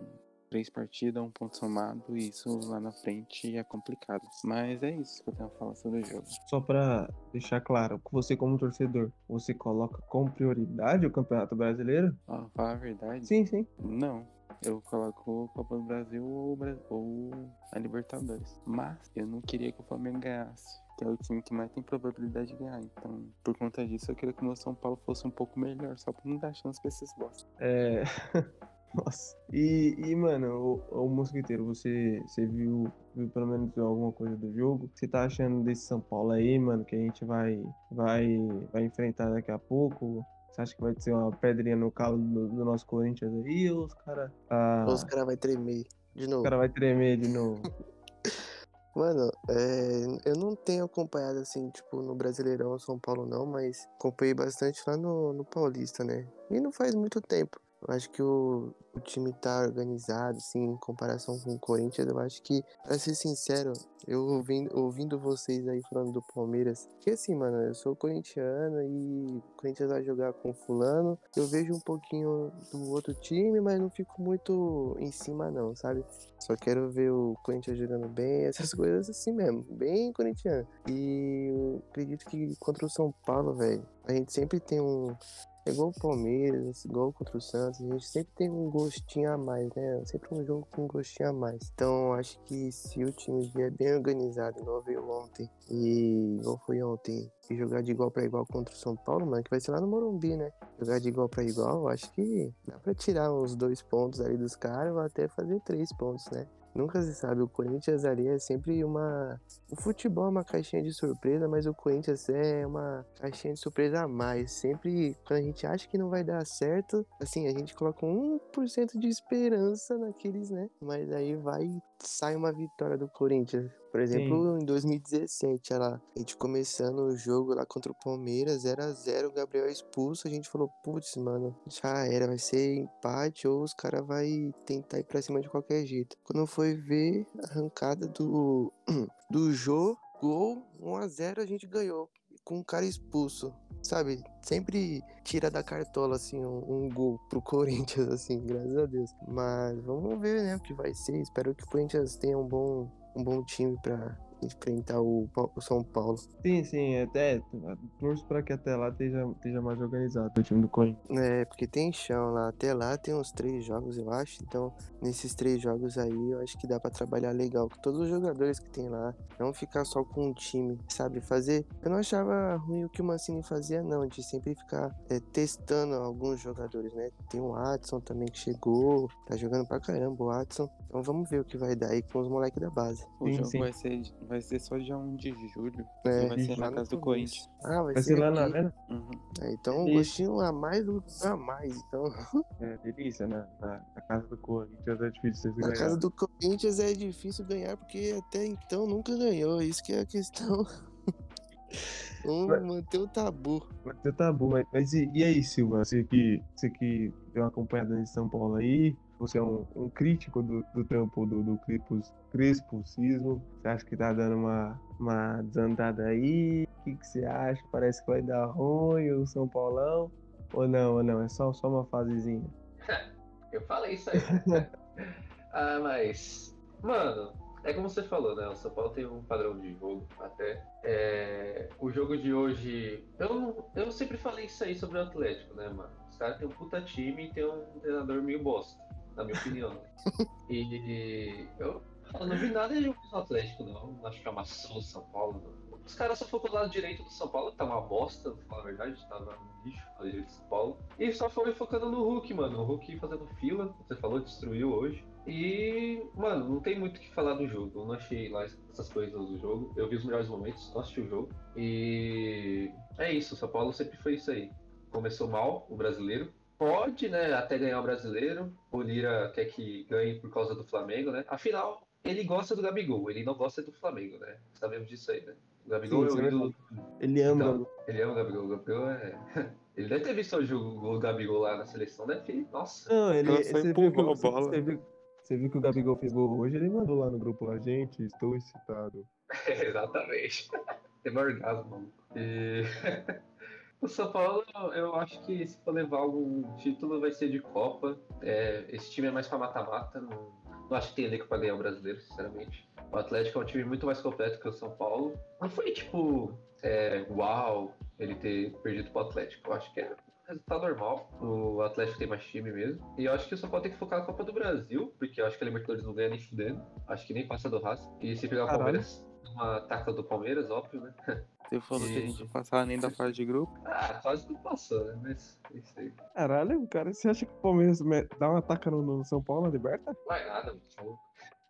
três partidas, um ponto somado, e isso lá na frente é complicado. Mas é isso que eu tenho a falar sobre o jogo. Só pra deixar claro, você como torcedor, você coloca como prioridade o Campeonato Brasileiro? Ó, falar a verdade, Sim, sim. não. Eu coloco Copa do Brasil ou, Bra- ou a Libertadores. Mas eu não queria que o Flamengo ganhasse. Que é o time que mais tem probabilidade de ganhar. Então, por conta disso, eu queria que o meu São Paulo fosse um pouco melhor. Só pra não dar chance pra esses bosta. É. (laughs) Nossa. E, e mano, o, o Mosquiteiro, você, você viu, viu pelo menos alguma coisa do jogo? O que Você tá achando desse São Paulo aí, mano, que a gente vai, vai, vai enfrentar daqui a pouco? Você acha que vai ser uma pedrinha no calo do, do nosso Corinthians aí? Ou os caras. Ah, Os caras vão tremer de os novo. cara vai tremer de novo? (laughs) Mano, é, eu não tenho acompanhado assim, tipo, no Brasileirão São Paulo não, mas acompanhei bastante lá no, no Paulista, né? E não faz muito tempo. Eu acho que o, o time tá organizado, assim, em comparação com o Corinthians. Eu acho que, pra ser sincero, eu ouvindo, ouvindo vocês aí falando do Palmeiras, que assim, mano, eu sou corintiano e o Corinthians vai jogar com fulano. Eu vejo um pouquinho do outro time, mas não fico muito em cima não, sabe? Só quero ver o Corinthians jogando bem, essas (laughs) coisas assim mesmo, bem corintiano. E eu acredito que contra o São Paulo, velho, a gente sempre tem um. É igual o Palmeiras, igual contra o Santos, a gente sempre tem um gostinho a mais, né? Sempre um jogo com um gostinho a mais. Então, acho que se o time vier bem organizado, igual veio ontem, e igual foi ontem, e jogar de igual pra igual contra o São Paulo, mano, que vai ser lá no Morumbi, né? Jogar de igual pra igual, acho que dá pra tirar uns dois pontos ali dos caras, ou até fazer três pontos, né? Nunca se sabe, o Corinthians ali é sempre uma. O futebol é uma caixinha de surpresa, mas o Corinthians é uma caixinha de surpresa a mais. Sempre quando a gente acha que não vai dar certo, assim, a gente coloca um 1% de esperança naqueles, né? Mas aí vai sai uma vitória do Corinthians. Por exemplo, em 2017, olha lá, a gente começando o jogo lá contra o Palmeiras, 0x0, o Gabriel é expulso, a gente falou, putz, mano, já era, vai ser empate ou os caras vai tentar ir pra cima de qualquer jeito. Quando foi ver a arrancada do, (clears throat) do Jô, gol, 1x0 a gente ganhou, com um cara expulso. Sabe, sempre tira da cartola, assim, um, um gol pro (laughs) Corinthians, assim, graças a Deus. Mas vamos ver, né, o que vai ser. Espero que o Corinthians tenha um bom, um bom time pra enfrentar o, o São Paulo. Sim, sim, até torço pra que até lá esteja, esteja mais organizado o time do Corinthians. É, porque tem chão lá. Até lá tem uns três jogos, eu acho. Então, nesses três jogos aí, eu acho que dá pra trabalhar legal com todos os jogadores que tem lá. Não ficar só com um time, sabe? Fazer. Eu não achava ruim o que o Mancini fazia, não. De sempre ficar é, testando alguns jogadores, né? Tem o Watson também que chegou. Tá jogando pra caramba o Watson. Então vamos ver o que vai dar aí com os moleques da base. O Sim, jogo sim. vai ser, vai ser só dia 1 de julho. É, vai ser na casa do. Corinthians. Ah, vai, Vai ser lá na arena? Uhum. É, então um gostinho a mais do a mais. Então, É, delícia, né? Na, na casa do Corinthians é difícil vocês Na casa do Corinthians é difícil ganhar porque até então nunca ganhou. Isso que é a questão. (laughs) Vamos Mas- manter o tabu. Você tá bom, mas, mas e, e aí, Silva? Você que, você que deu uma acompanhada em São Paulo aí, você é um, um crítico do, do trampo do, do Crespus, Crespusismo. Você acha que tá dando uma, uma desandada aí? O que, que você acha? Parece que vai dar ruim o São Paulão? Ou não, ou não? É só, só uma fasezinha. (laughs) Eu falei isso aí. (laughs) ah, mas. Mano, é como você falou, né? O São Paulo tem um padrão de jogo até. É, o jogo de hoje. Eu, eu sempre falei isso aí sobre o Atlético, né, mano? Os caras têm um puta time e tem um treinador meio bosta, na minha opinião. e eu, eu não vi nada de do Atlético, não. Acho que amassou o São Paulo. não. Os caras só focou do lado direito do São Paulo, tá uma bosta, pra falar a verdade, tava um lixo do lado direito do São Paulo. E só foi focando no Hulk, mano. O Hulk fazendo fila, você falou, destruiu hoje. E, mano, não tem muito o que falar do jogo. Eu não achei lá essas coisas do jogo. Eu vi os melhores momentos, não assisti o jogo. E é isso, o São Paulo sempre foi isso aí. Começou mal, o brasileiro. Pode, né, até ganhar o brasileiro. O Lira quer que ganhe por causa do Flamengo, né? Afinal, ele gosta do Gabigol, ele não gosta do Flamengo, né? Sabemos disso aí, né? O Gabigol Sim, é o é ídolo. Ele ama. Então, ele ama o Gabigol. O Gabigol é. (laughs) Ele deve ter visto o jogo o Gabigol lá na seleção, deve ter. Nossa. Não, ele. Só Você viu, a bola. você viu, você viu que o Gabigol fez gol hoje? Ele mandou lá no grupo lá, gente, estou excitado. (laughs) Exatamente. (laughs) Teve um orgasmo, mano. E. O São Paulo, eu acho que se for levar algum título vai ser de Copa. É, esse time é mais pra mata-mata. Não, não acho que tem elenco pra ganhar o brasileiro, sinceramente. O Atlético é um time muito mais completo que o São Paulo. Não foi tipo, é, uau, ele ter perdido pro Atlético. Eu acho que é, resultado normal. O Atlético tem mais time mesmo. E eu acho que o São Paulo tem que focar na Copa do Brasil, porque eu acho que a Libertadores não ganha nem fudendo. Acho que nem passa do Racing. E se pegar o. Palmeiras, uma taca do Palmeiras, óbvio, né? (laughs) Você falou que a gente não passava nem da fase de grupo. Ah, quase não passou, né? Mas é isso aí. Caralho, cara, você acha que o Palmeiras me- dá uma taca no, no São Paulo na liberta? Vai nada, mano. tá louco.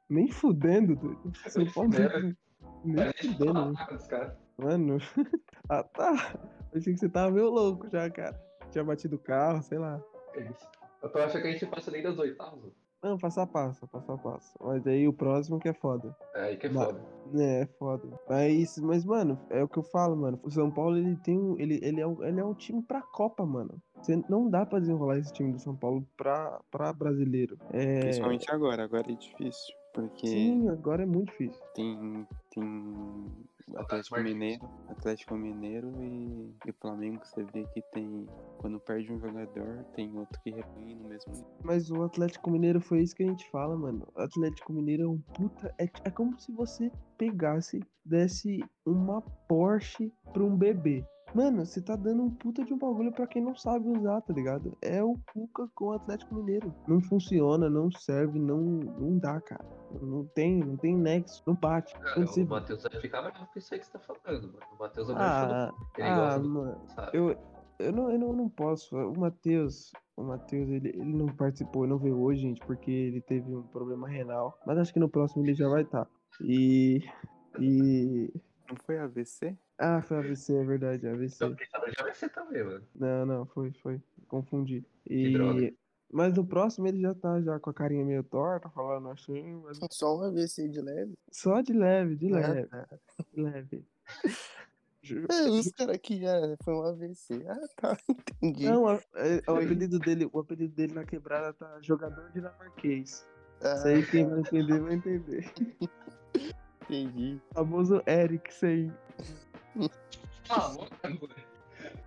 Nem fudendo, doido. São Paulo (laughs) nem, nem fudendo. Mano. (laughs) ah, tá. Achei que você tava meio louco já, cara. Tinha batido o carro, sei lá. É isso. Eu tô achando que a gente passa nem das oitavas. Não, passo a passo, passo a passo. Mas aí o próximo que é foda. É aí que é Mas- foda. É, é foda. Mas, mas, mano, é o que eu falo, mano. O São Paulo, ele tem um. Ele, ele, é, um, ele é um time pra Copa, mano. Você não dá pra desenrolar esse time do São Paulo pra, pra brasileiro. É. Principalmente agora. Agora é difícil. Porque Sim, agora é muito difícil. tem, tem Atlético. Mineiro, Atlético Mineiro e, e Flamengo. Você vê que tem. Quando perde um jogador, tem outro que repõe no mesmo nível. Mas o Atlético Mineiro foi isso que a gente fala, mano. O Atlético Mineiro é um puta. É, é como se você pegasse, desse uma Porsche pra um bebê. Mano, você tá dando um puta de um bagulho pra quem não sabe usar, tá ligado? É o Cuca com o Atlético Mineiro. Não funciona, não serve, não, não dá, cara. Não tem, não tem nexo, não bate. Cara, Quando você- o Matheus vai ficar bravo com isso aí que você tá falando, mano. O Matheus é o Ah, Ele ah, gosta mano. sabe? Eu, eu, não, eu não, não posso. O Matheus, o Matheus, ele, ele não participou, ele não veio hoje, gente, porque ele teve um problema renal. Mas acho que no próximo ele já vai estar. E. E. Não foi AVC? Ah, foi AVC, é verdade, AVC. Eu sabendo de AVC também, mano. Não, não, foi, foi. Confundi. Que droga. E. Mas no próximo ele já tá já com a carinha meio torta, falando assim, mas Só um AVC de leve. só de leve, de Ah, leve, tá. de leve. (laughs) É, os caras aqui já foi um AVC. Ah, tá. (laughs) Entendi. Não, a- é- o apelido dele, o apelido dele na quebrada tá jogador dinamarquês. Ah, Isso aí quem vai entender, vai entender. (laughs) entendi. famoso Eriksen. Ah,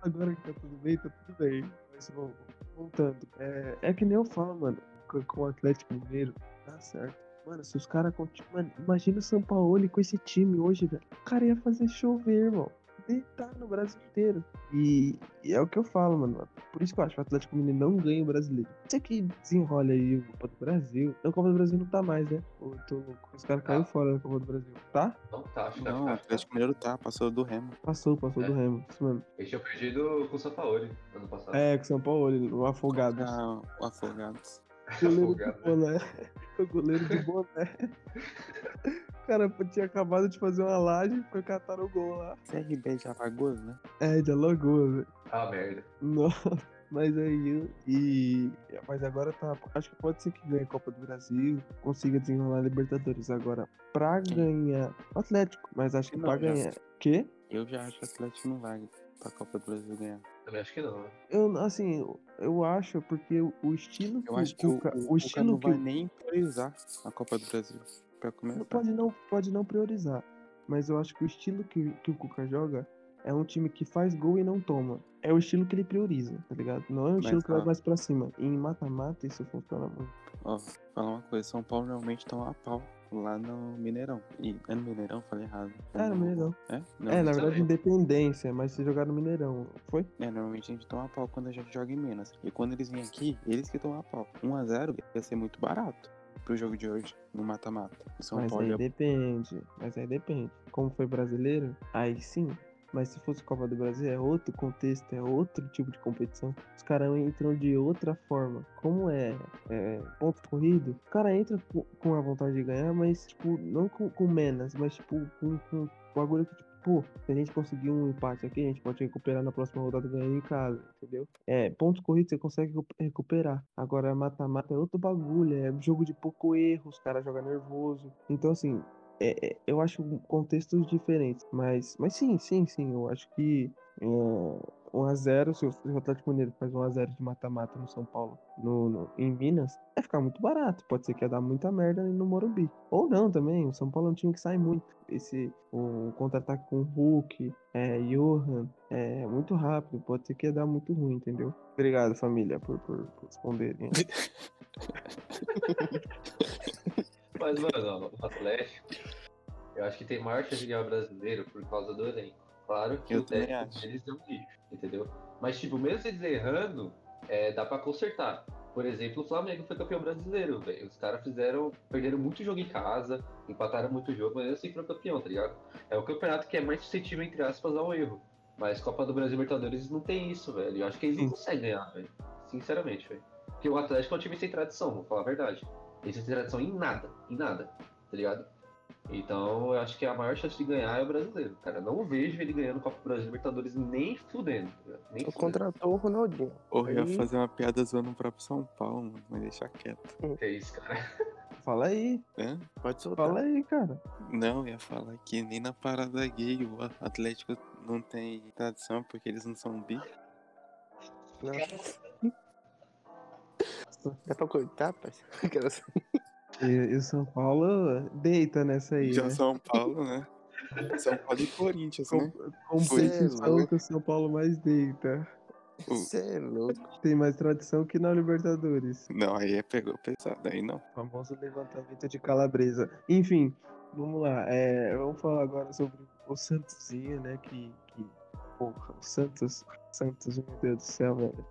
Agora que tá tudo bem, tá tudo bem. Mas vol- voltando. É, é que nem eu falo, mano, com, com o Atlético Mineiro, tá certo. Mano, se os caras continuam. Imagina o São Paulo com esse time hoje, velho. O cara ia fazer chover, irmão. Deitar no Brasil inteiro. E, e é o que eu falo, mano. Por isso que eu acho que o Atlético Mineiro não ganha o brasileiro. Você que desenrola aí o Copa do Brasil. Não, o Copa do Brasil não tá mais, né? Eu tô louco. Os caras caíram fora da Copa do Brasil. Tá? Não tá, acho que Não, o Atlético Mineiro tá, passou do Remo. Passou, passou É. do Remo. Isso mesmo. Eles tinham perdido com o Sampaoli ano passado. É, com o São Paulo, o Afogados. Ah, o Afogados. (laughs) goleiro do Afogado. boné. (laughs) O goleiro do boné. O (laughs) cara tinha acabado de fazer uma laje e foi catar o gol lá. CRB de Alagoas, né? É, de Alagoas, velho. Ah, merda. Nossa. Mas aí, e. Mas agora tá. Acho que pode ser que ganhe a Copa do Brasil, consiga desenrolar a Libertadores. Agora, pra ganhar. O Atlético, mas acho que Não, pra já- ganhar. Quê? Eu já acho que o Atlético não vai pra Copa do Brasil ganhar. Também acho que não, né? Eu, assim, eu- acho, porque o o estilo Eu acho que o, Cuca- o, o estilo não que vai nem priorizar a Copa do Brasil. Pra começar. Pode não, pode não priorizar. Mas eu acho que o estilo que, que o Cuca joga é um time que faz gol e não toma. É o estilo que ele prioriza, tá ligado? Não é um Mas, estilo que vai mais pra cima. E em mata-mata isso funciona muito. Ó, falar uma coisa, São Paulo realmente toma a pau lá no Mineirão. E é no Mineirão, falei errado. É, no Mineirão. É? Não, é, na verdade. Independência, mas se jogar no Mineirão, foi? É, normalmente a gente toma pau quando a gente joga em Minas. E quando eles vêm aqui, eles que tomam a pau. 1x0 ia ser muito barato pro jogo de hoje, no mata-mata. São mas Paulo aí já... depende. Mas aí depende. Como foi brasileiro, aí sim. Mas se fosse Copa do Brasil, é outro contexto, é outro tipo de competição. Os caras entram de outra forma. Como é, é ponto corrido, o cara entra com, a vontade de ganhar, mas, tipo, não com, com menos, mas, tipo, com, com bagulho que, tipo, pô, se a gente conseguir um empate aqui, a gente pode recuperar na próxima rodada ganhando em casa, entendeu? É, pontos corridos você consegue recu- recuperar. Agora, mata-mata é outro bagulho, é jogo de pouco erro, os caras jogam nervoso. Então, assim, é- é- eu acho contextos diferentes. Mas, mas sim, sim, sim. Eu acho que é, 1x0, se o se o Atlético Mineiro faz 1x0 de mata-mata no São Paulo, no, no- em Minas, vai ficar muito barato. Pode ser que ia dar muita merda no Morumbi. Ou não também. O São Paulo é um time que sai muito. Esse o contra-ataque com o Hulk, é, Johan, é muito rápido. Pode ser que ia dar muito ruim, entendeu? Obrigado, família, por, por, por responderem. (laughs) Mas, mano, ó, o Atlético, eu acho que tem maior chance de ganhar o brasileiro por causa do elenco. Claro que Eu o técnico deles é um lixo, entendeu? Mas, tipo, mesmo eles errando, é, dá pra consertar. Por exemplo, o Flamengo foi campeão brasileiro, velho. Os caras fizeram. Perderam muito jogo em casa, empataram muito jogo, mas assim foram campeão, tá ligado? É o campeonato que é mais suscetível, entre aspas, ao erro. Mas Copa do Brasil Libertadores não tem isso, velho. Eu acho que eles não conseguem ganhar, velho. Sinceramente, velho. Porque o Atlético é um time sem tradição, vou falar a verdade. Eles têm tradição em nada, em nada, tá ligado? Então eu acho que a maior chance de ganhar é o brasileiro, cara. Não vejo ele ganhando Copa do Brasil Libertadores nem fudendo, tá ligado? Nem Eu fudendo. contratou o Ronaldinho. Ou eu ia Aí- fazer uma piada zoando o próprio São Paulo, mano, mas deixa quieto. Que é isso, cara. (laughs) Fala aí, Hã? Pode soltar. fala aí, cara. Não, eu ia falar que nem na parada gay o Atlético não tem tradição porque eles não são bi. Não. Dá pra cortar, parceiro? (laughs) Aquelas- E, e o São Paulo deita nessa aí, Já né? São Paulo, né? São Paulo e Corinthians, Com, né? competição Cê que o São Paulo mais deita. Você é louco. Tem mais tradição que na Libertadores. Não, aí é pegou pesado, aí não. famoso levantamento de calabresa. Enfim, vamos lá. é, vamos falar agora sobre o Santosinho, né? Que, que porra, o Santos, Santos, meu Deus do céu, velho.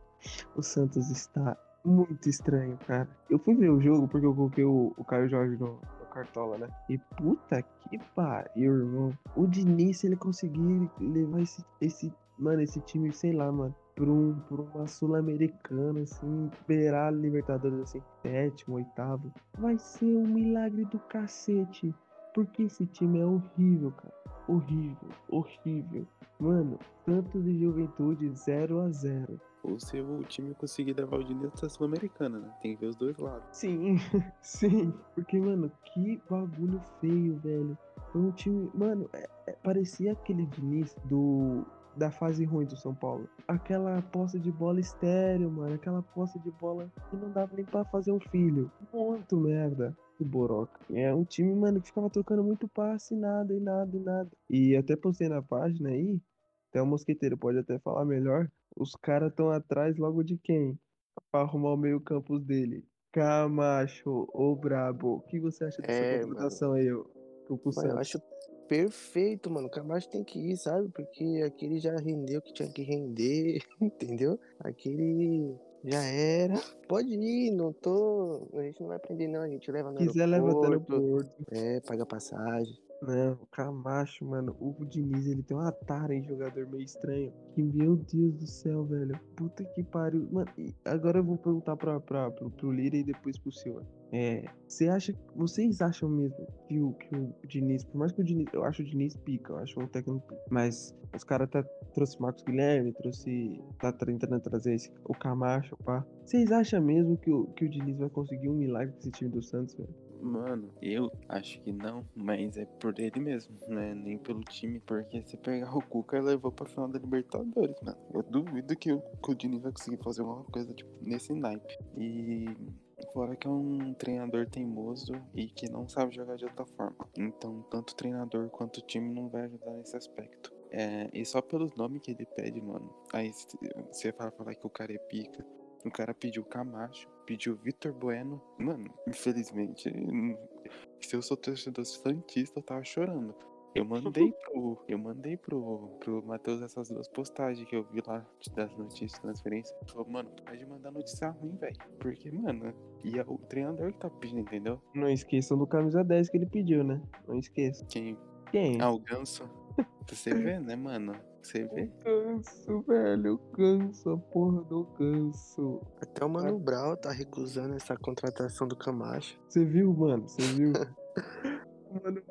O Santos está muito estranho, cara. Eu fui ver o jogo porque eu coloquei o, o Caio Jorge no, no Cartola, né? E puta que pariu, irmão. O Diniz, se ele conseguir levar esse, esse mano, esse time, sei lá, mano, por, um, por uma Sul-Americana, assim, beirar Libertadores, assim, sétimo, oitavo, vai ser um milagre do cacete. Porque esse time é horrível, cara. Horrível, horrível. Mano, Santos e Juventude 0 a 0 Ou se o time conseguir levar o Diniz pra Sul-Americana, né? Tem que ver os dois lados. Sim, (laughs) sim. Porque, mano, que bagulho feio, velho. Foi um time. Mano, é- é- parecia aquele Diniz do. Da fase ruim do São Paulo. Aquela posse de bola estéreo, mano. Aquela posse de bola que não dava nem pra fazer um filho. Muito merda. O Boroca. É um time, mano, que ficava trocando muito passe, nada, e nada, e nada. E até postei na página aí. Até o Mosqueteiro pode até falar melhor. Os caras estão atrás logo de quem? Pra arrumar o meio campus dele. Camacho, ô brabo. O que você acha dessa É, contratação aí, ô? Mano, eu acho perfeito, mano. O Camacho tem que ir, sabe? Porque aquele já rendeu o que tinha que render, (laughs) entendeu? Aquele já era. Pode ir, não tô. A gente não vai prender, não. A gente leva no Quiser leva até aeroporto. Porto. É, paga passagem. Não, o Camacho, mano. O Diniz, ele tem uma tara em jogador meio estranho. Que, meu Deus do céu, velho. Puta que pariu. Mano, agora eu vou perguntar pra, pra, pro, pro Lira e depois pro senhor. É, você acha, vocês acham mesmo que o, que o Diniz, por mais que o Diniz, eu acho o Diniz pica, eu acho um técnico pica, mas os caras tá, trouxe Marcos Guilherme, trouxe, tá tentando trazer esse, o Camacho, pá. Vocês acham mesmo que o, que o Diniz vai conseguir um milagre com esse time do Santos, velho? Mano, eu acho que não, mas é por ele mesmo, né? Nem pelo time, porque se pegar o Cuca, levou pra final da Libertadores, mano. Eu duvido que o, que o Diniz vai conseguir fazer alguma coisa tipo, nesse naipe. E fora que é um treinador teimoso e que não sabe jogar de outra forma. Então, tanto o treinador quanto o time não vai ajudar nesse aspecto. É, e só pelos nomes que ele pede, mano. Aí você vai falar que o cara é pica. O cara pediu Camacho, pediu Vitor Bueno. Mano, infelizmente, hum, se eu sou torcedor santista, eu tava chorando. Eu mandei (laughs) pro. Eu mandei pro, pro Matheus essas duas postagens que eu vi lá das notícias de transferência. Ele falou, mano, pode mandar notícia ruim, velho. Porque, mano, e é o treinador que tá pedindo, entendeu? Não esqueçam do camisa 10 que ele pediu, né? Não esqueçam. Quem. Quem? Ah, o ganso. Você vê, né, mano? Você vê? Ganso, velho. Ganso, a porra do ganso. Até o Mano Brown tá recusando essa contratação do Camacho. Você viu, mano? Você viu? (laughs) mano,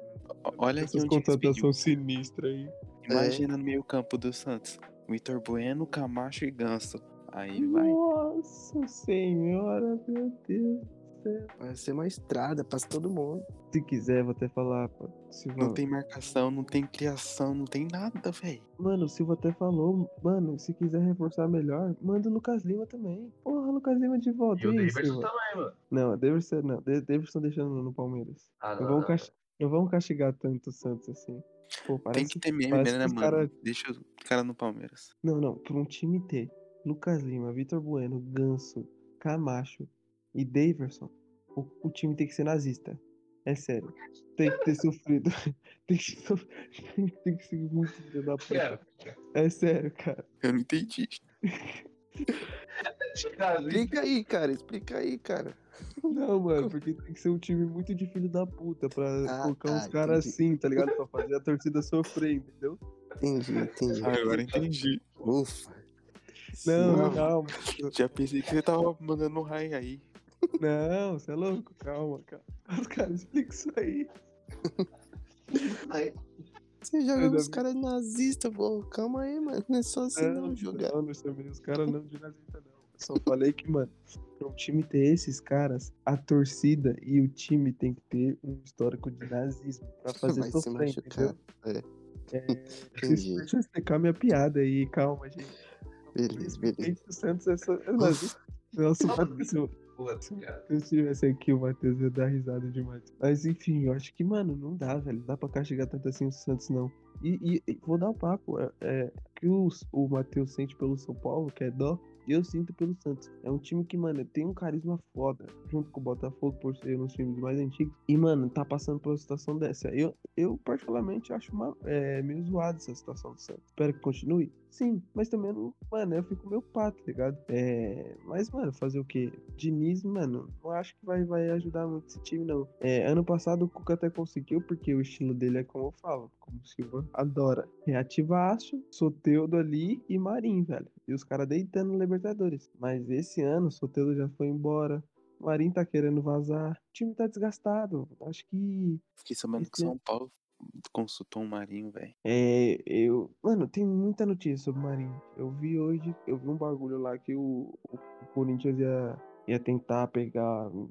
O- Olha essas pediu. contratação sinistra aí. Imagina no meio campo do Santos. Vitor Bueno, Camacho e Ganso. Aí vai. Nossa senhora, meu Deus céu. Vai ser uma estrada, passa todo mundo. Se quiser, vou até falar, pô. Silva. Não tem marcação, não tem criação, não tem nada, velho. Mano, o Silva até falou, mano, se quiser reforçar melhor, manda o Lucas Lima também. Porra, Lucas Lima de volta. E o aí, Davidson também, mano. Não, Davidson não. Da- Davidson deixando no Palmeiras. Ah, Não não, vamos, não, cas- não vamos castigar tanto o Santos assim. Pô, Tem parece que ter meme, parece né, mano? cara- Deixa o cara no Palmeiras. Não, não, pra um time ter Lucas Lima, Vitor Bueno, Ganso, Camacho e Daverson, o, o time tem que ser nazista. É sério. Tem que ter sofrido. (laughs) tem, que, so- (laughs) tem que ser muito filho da puta. Cara, É sério, cara. Eu não entendi. (laughs) Explica aí, cara. Explica aí, cara. Não, mano, porque tem que ser um time muito de filho da puta pra Ah, colocar tá, uns caras entendi. assim, tá ligado? Pra fazer a torcida sofrer, entendeu? Entendi, entendi. Ah, agora entendi. Ufa. Não, Não. calma. Já pensei que você tava mandando um raio aí. Não, você é louco, calma, cara. Os caras explicam isso aí. Você joga os caras nazistas, pô. Calma aí, mano. Não é só assim não, não, jogar. não, não chamei os caras não de nazista, não. Eu só falei que, mano, pra um time ter esses caras, a torcida e o time tem que ter um histórico de nazismo pra (laughs) fazer Vai se machucar. entendeu? É, Entendi. deixa eu explicar minha piada aí, calma, gente. Beleza, beleza. O Santos é, só, é nazista. Nossa, Matheus, cara. se eu tivesse aqui, o Matheus ia dar risada demais. Mas enfim, eu acho que, mano, não dá, velho. Não dá pra castigar tanto assim o Santos, não. E, e- vou dar o papo. É, é, que o, o Matheus sente pelo São Paulo, que é dó, eu sinto pelo Santos. É um time que, mano, tem um carisma foda, junto com o Botafogo, por ser um dos times mais antigos. E, mano, tá passando por uma situação dessa. Eu, eu particularmente, acho uma, é, meio zoado essa situação do Santos. Espero que continue. Sim, mas também, não, mano, eu fico meio pato, tá ligado? É, mas, mano, fazer o quê? Diniz, mano, não acho que vai, vai ajudar muito esse time, não. É, ano passado o Cuca até conseguiu, porque o estilo dele é como eu falo, como o Silva adora. Reativaço, Soteudo ali e Marinho, velho. E os caras deitando no Libertadores. Mas esse ano, Soteudo já foi embora. O Marinho tá querendo vazar. O time tá desgastado. Acho que Fiquei sabendo que São Paulo consultou um Marinho, velho. É, eu. Mano, tem muita notícia sobre o Marinho. Eu vi hoje, eu vi um bagulho lá que o, o Corinthians ia, ia tentar pegar o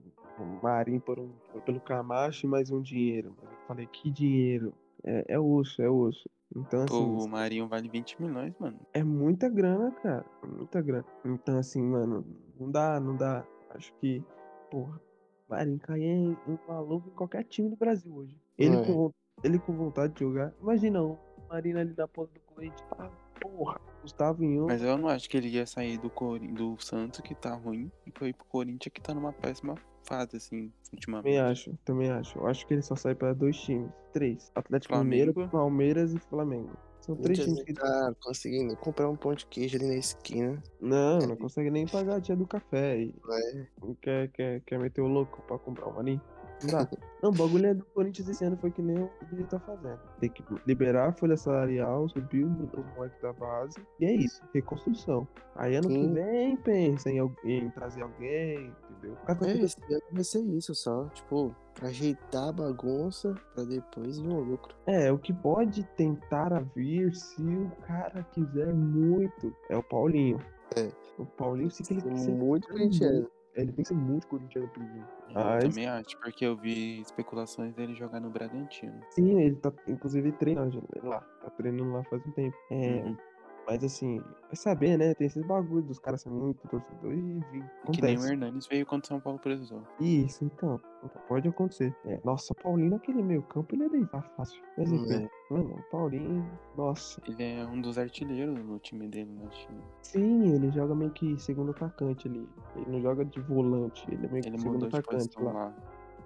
Marinho por um, pelo Camacho e mais um dinheiro. Eu falei, que dinheiro? É, é osso, é osso. Então, Pô, assim, o Marinho vale 20 milhões, mano. é muita grana, cara. Muita grana. Então, assim, mano, não dá, não dá. Acho que, porra, Marinho Caia é um maluco em qualquer time do Brasil hoje. Ele, É. com, ele com vontade de jogar. Imagina, o Marinho ali da ponta do Corinthians. Ah, porra, Gustavo em um. Mas eu não acho que ele ia sair do, Cori- do Santos, que tá ruim, e foi pro Corinthians, que tá numa péssima fase, assim, ultimamente. Também acho, também acho. Eu acho que ele só sai pra dois times. Três. Atlético Flamengo. Mineiro, Palmeiras e Flamengo. São três times que. tá conseguindo comprar um pão de queijo ali na esquina. Não, não consegue nem pagar a tia do café. E É. quer, quer, quer meter o louco pra comprar um maninho? Não dá. Não, o bagulho é do Corinthians esse ano foi que nem o ele tá fazendo. Tem que liberar a folha salarial, subir o, o moleque da base. E é isso, reconstrução. Aí ano que Sim. vem pensa em, em trazer alguém, entendeu? O cara tá É, esse ano vai ser isso só. Tipo, ajeitar a bagunça pra depois vir um lucro. É, o que pode tentar a vir se o cara quiser muito é o Paulinho. É. O Paulinho sim que ele tem que ser Muito corintiano. Ele tem que ser muito corintiano pra vir. Eu Mas- também acho, porque eu vi especulações dele jogar no Bragantino. Sim, ele tá inclusive treinando lá. Tá treinando lá faz um tempo. É, Uhum. Mas assim, vai saber, né? Tem esses bagulho dos caras serem muito torcedor e vir. Que nem o Acontece. Hernanes veio quando São Paulo precisou. Isso, então. então Pode acontecer. É, nossa, o Paulinho naquele meio campo ele ia deitar fácil. Mas Hum, enfim, mano, o Paulinho, nossa. Ele é um dos artilheiros no time dele China. Sim, ele joga meio que segundo atacante ali. Ele não joga de volante, ele é meio que Ele segundo mudou de atacante lá. lá.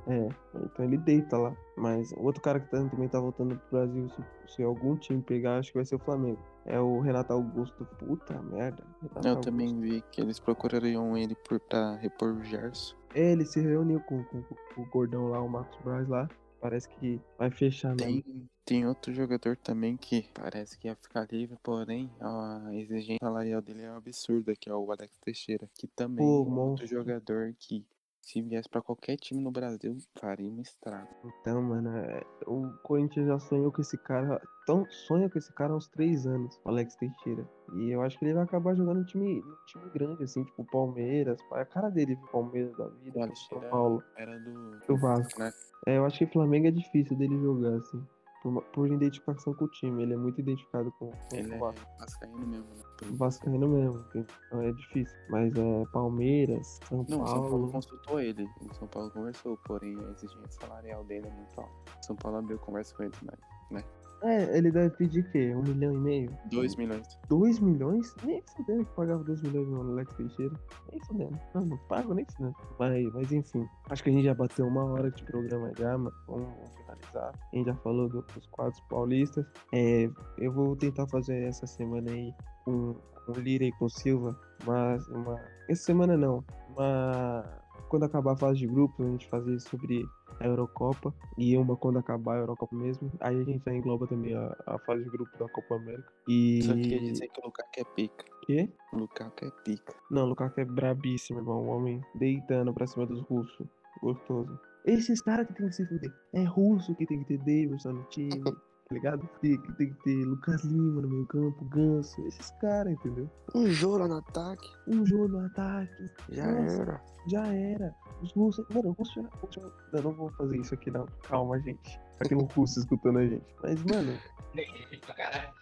É, então ele deita lá. Mas o outro cara que tá- também tá voltando pro Brasil, se, se algum time pegar, acho que vai ser o Flamengo. É o Renato Augusto. Puta merda. Renato Eu Augusto. também vi que eles procurariam ele por, pra repor o Gerson. É, ele se reuniu com, com- com o gordão lá, o Marcos Braz lá. Parece que vai fechar mesmo. Tem, tem outro jogador também que parece que ia ficar livre, porém a exigência salarial dele é absurda, que é o Alex Teixeira. Que também Pô, é outro monstro. jogador que, se viesse pra qualquer time no Brasil, faria um estrago. Então, mano, é, o Corinthians já sonhou com esse cara. Tão, sonha com esse cara há uns três anos, o Alex Teixeira. E eu acho que ele vai acabar jogando no time, no time grande, assim, tipo Palmeiras. A cara dele, palmeiras da vida, São Paulo. era do, Do Vasco. né? É, eu acho que Flamengo é difícil dele jogar, assim. Por, por identificação com o time. Ele é muito identificado com, com Ele o é Vasco. vascaíno mesmo, né? O Vascaíno mesmo, então é difícil. Mas é Palmeiras, São Não, o São Paulo Paulo. consultou ele. O São Paulo conversou, porém a exigência salarial dele é muito alta. O São Paulo abriu conversa com ele, mas, né? É, ele deve pedir o quê? Um milhão e meio? 2 milhões. 2 milhões? Nem fudendo que pagava 2 milhões no Alex Teixeira. Nem fudendo. Não, não pago nem fudendo. Mas, mas enfim, acho que a gente já bateu uma hora de programa já, mas vamos, vamos finalizar. A gente já falou do- dos quadros paulistas. É, eu vou tentar fazer essa semana aí um, um Lira e com Silva, mas uma. Essa semana não. Uma. Quando acabar a fase de grupo, a gente fazer sobre a Eurocopa e uma quando acabar a Eurocopa mesmo. Aí a gente já engloba também a, a fase de grupo da Copa América. E. Só queria dizer que o Lukaku é pica. Quê? O Lukaku é pica. Não, o Lukaku é brabíssimo, irmão. O homem deitando pra cima dos russos. Gostoso. Esses caras que tem que se fuder. É russo que tem que ter Davidson no time, (laughs) tá ligado? Tem, que- tem que ter Lucas Lima no meio campo, Ganso. Esses caras, entendeu? Um Joro no ataque. Um jogo no ataque. Já Nossa, era. Já era. Os russos. Mano, os russos. os russos- Eu não vou fazer isso aqui, não. Calma, gente. Aqui no russo escutando a gente. Mas, mano, (laughs)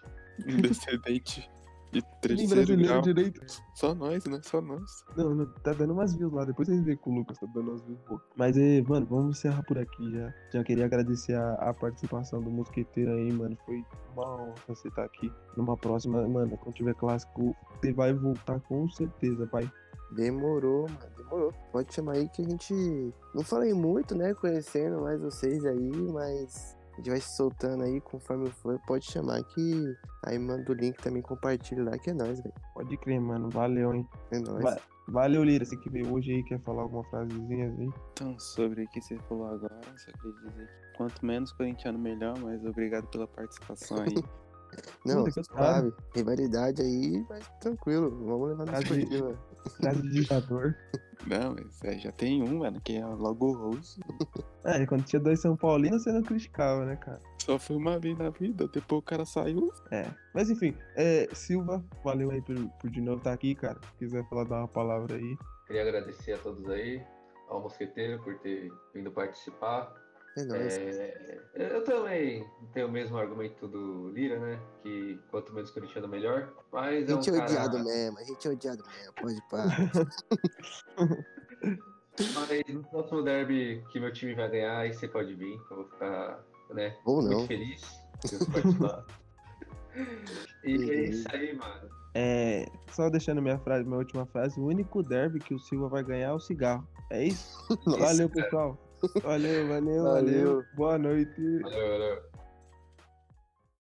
Um nem terceiro brasileiro grau. direito. Só nós, né? Só nós. Não, não, tá dando umas views lá. Depois vocês veem que o Lucas tá dando umas views boas. Mas, eh, mano, vamos encerrar por aqui já. Já queria agradecer a, a participação do Mosqueteiro aí, mano. Foi uma honra você estar aqui. Numa próxima, mano, quando tiver clássico, você vai voltar com certeza, pai. Demorou, mano, demorou. Pode chamar aí que a gente. Não falei muito, né? Conhecendo mais vocês aí, mas a gente vai se soltando aí conforme for. Pode chamar que. Aí manda o link também, compartilha lá, que é nóis, velho. Pode crer, mano. Valeu, hein? É nóis. Vai. Valeu, Lira. Você que veio hoje aí, quer falar alguma frasezinha aí? Então, sobre o que você falou agora, só queria dizer que quanto menos corintiano, melhor, mas obrigado pela participação aí. (laughs) Não, Puta, suave. Rivalidade aí, mas tranquilo. Vamos levar na Frase- esportiva. Frase de ditador. Não, mas é, já tem um, mano, que é logo o Rose. É, e quando tinha dois São Paulinos, você não criticava, né, cara? Só foi uma vez na vida, depois o cara saiu. É. Mas enfim, é, Silva, valeu aí por, por de novo estar aqui, cara. Se quiser falar, dar uma palavra aí. Queria agradecer a todos aí, ao Mosqueteiro por ter vindo participar. É nóis. É, eu também tenho o mesmo argumento do Lira, né? Que quanto menos corintiano, melhor. Mas A é um gente é cara... odiado mesmo, a gente é odiado mesmo, pode parar. (laughs) Mas no próximo derby que meu time vai ganhar, aí você pode vir. que Eu vou ficar, né? Ou muito não. feliz de você participar. (laughs) e é isso aí, mano. É, só deixando minha frase, minha última frase, o único derby que o Silva vai ganhar é o cigarro. É isso? (laughs) Nossa, valeu, pessoal. Valeu, valeu, valeu. Valeu. Boa noite. Valeu, valeu.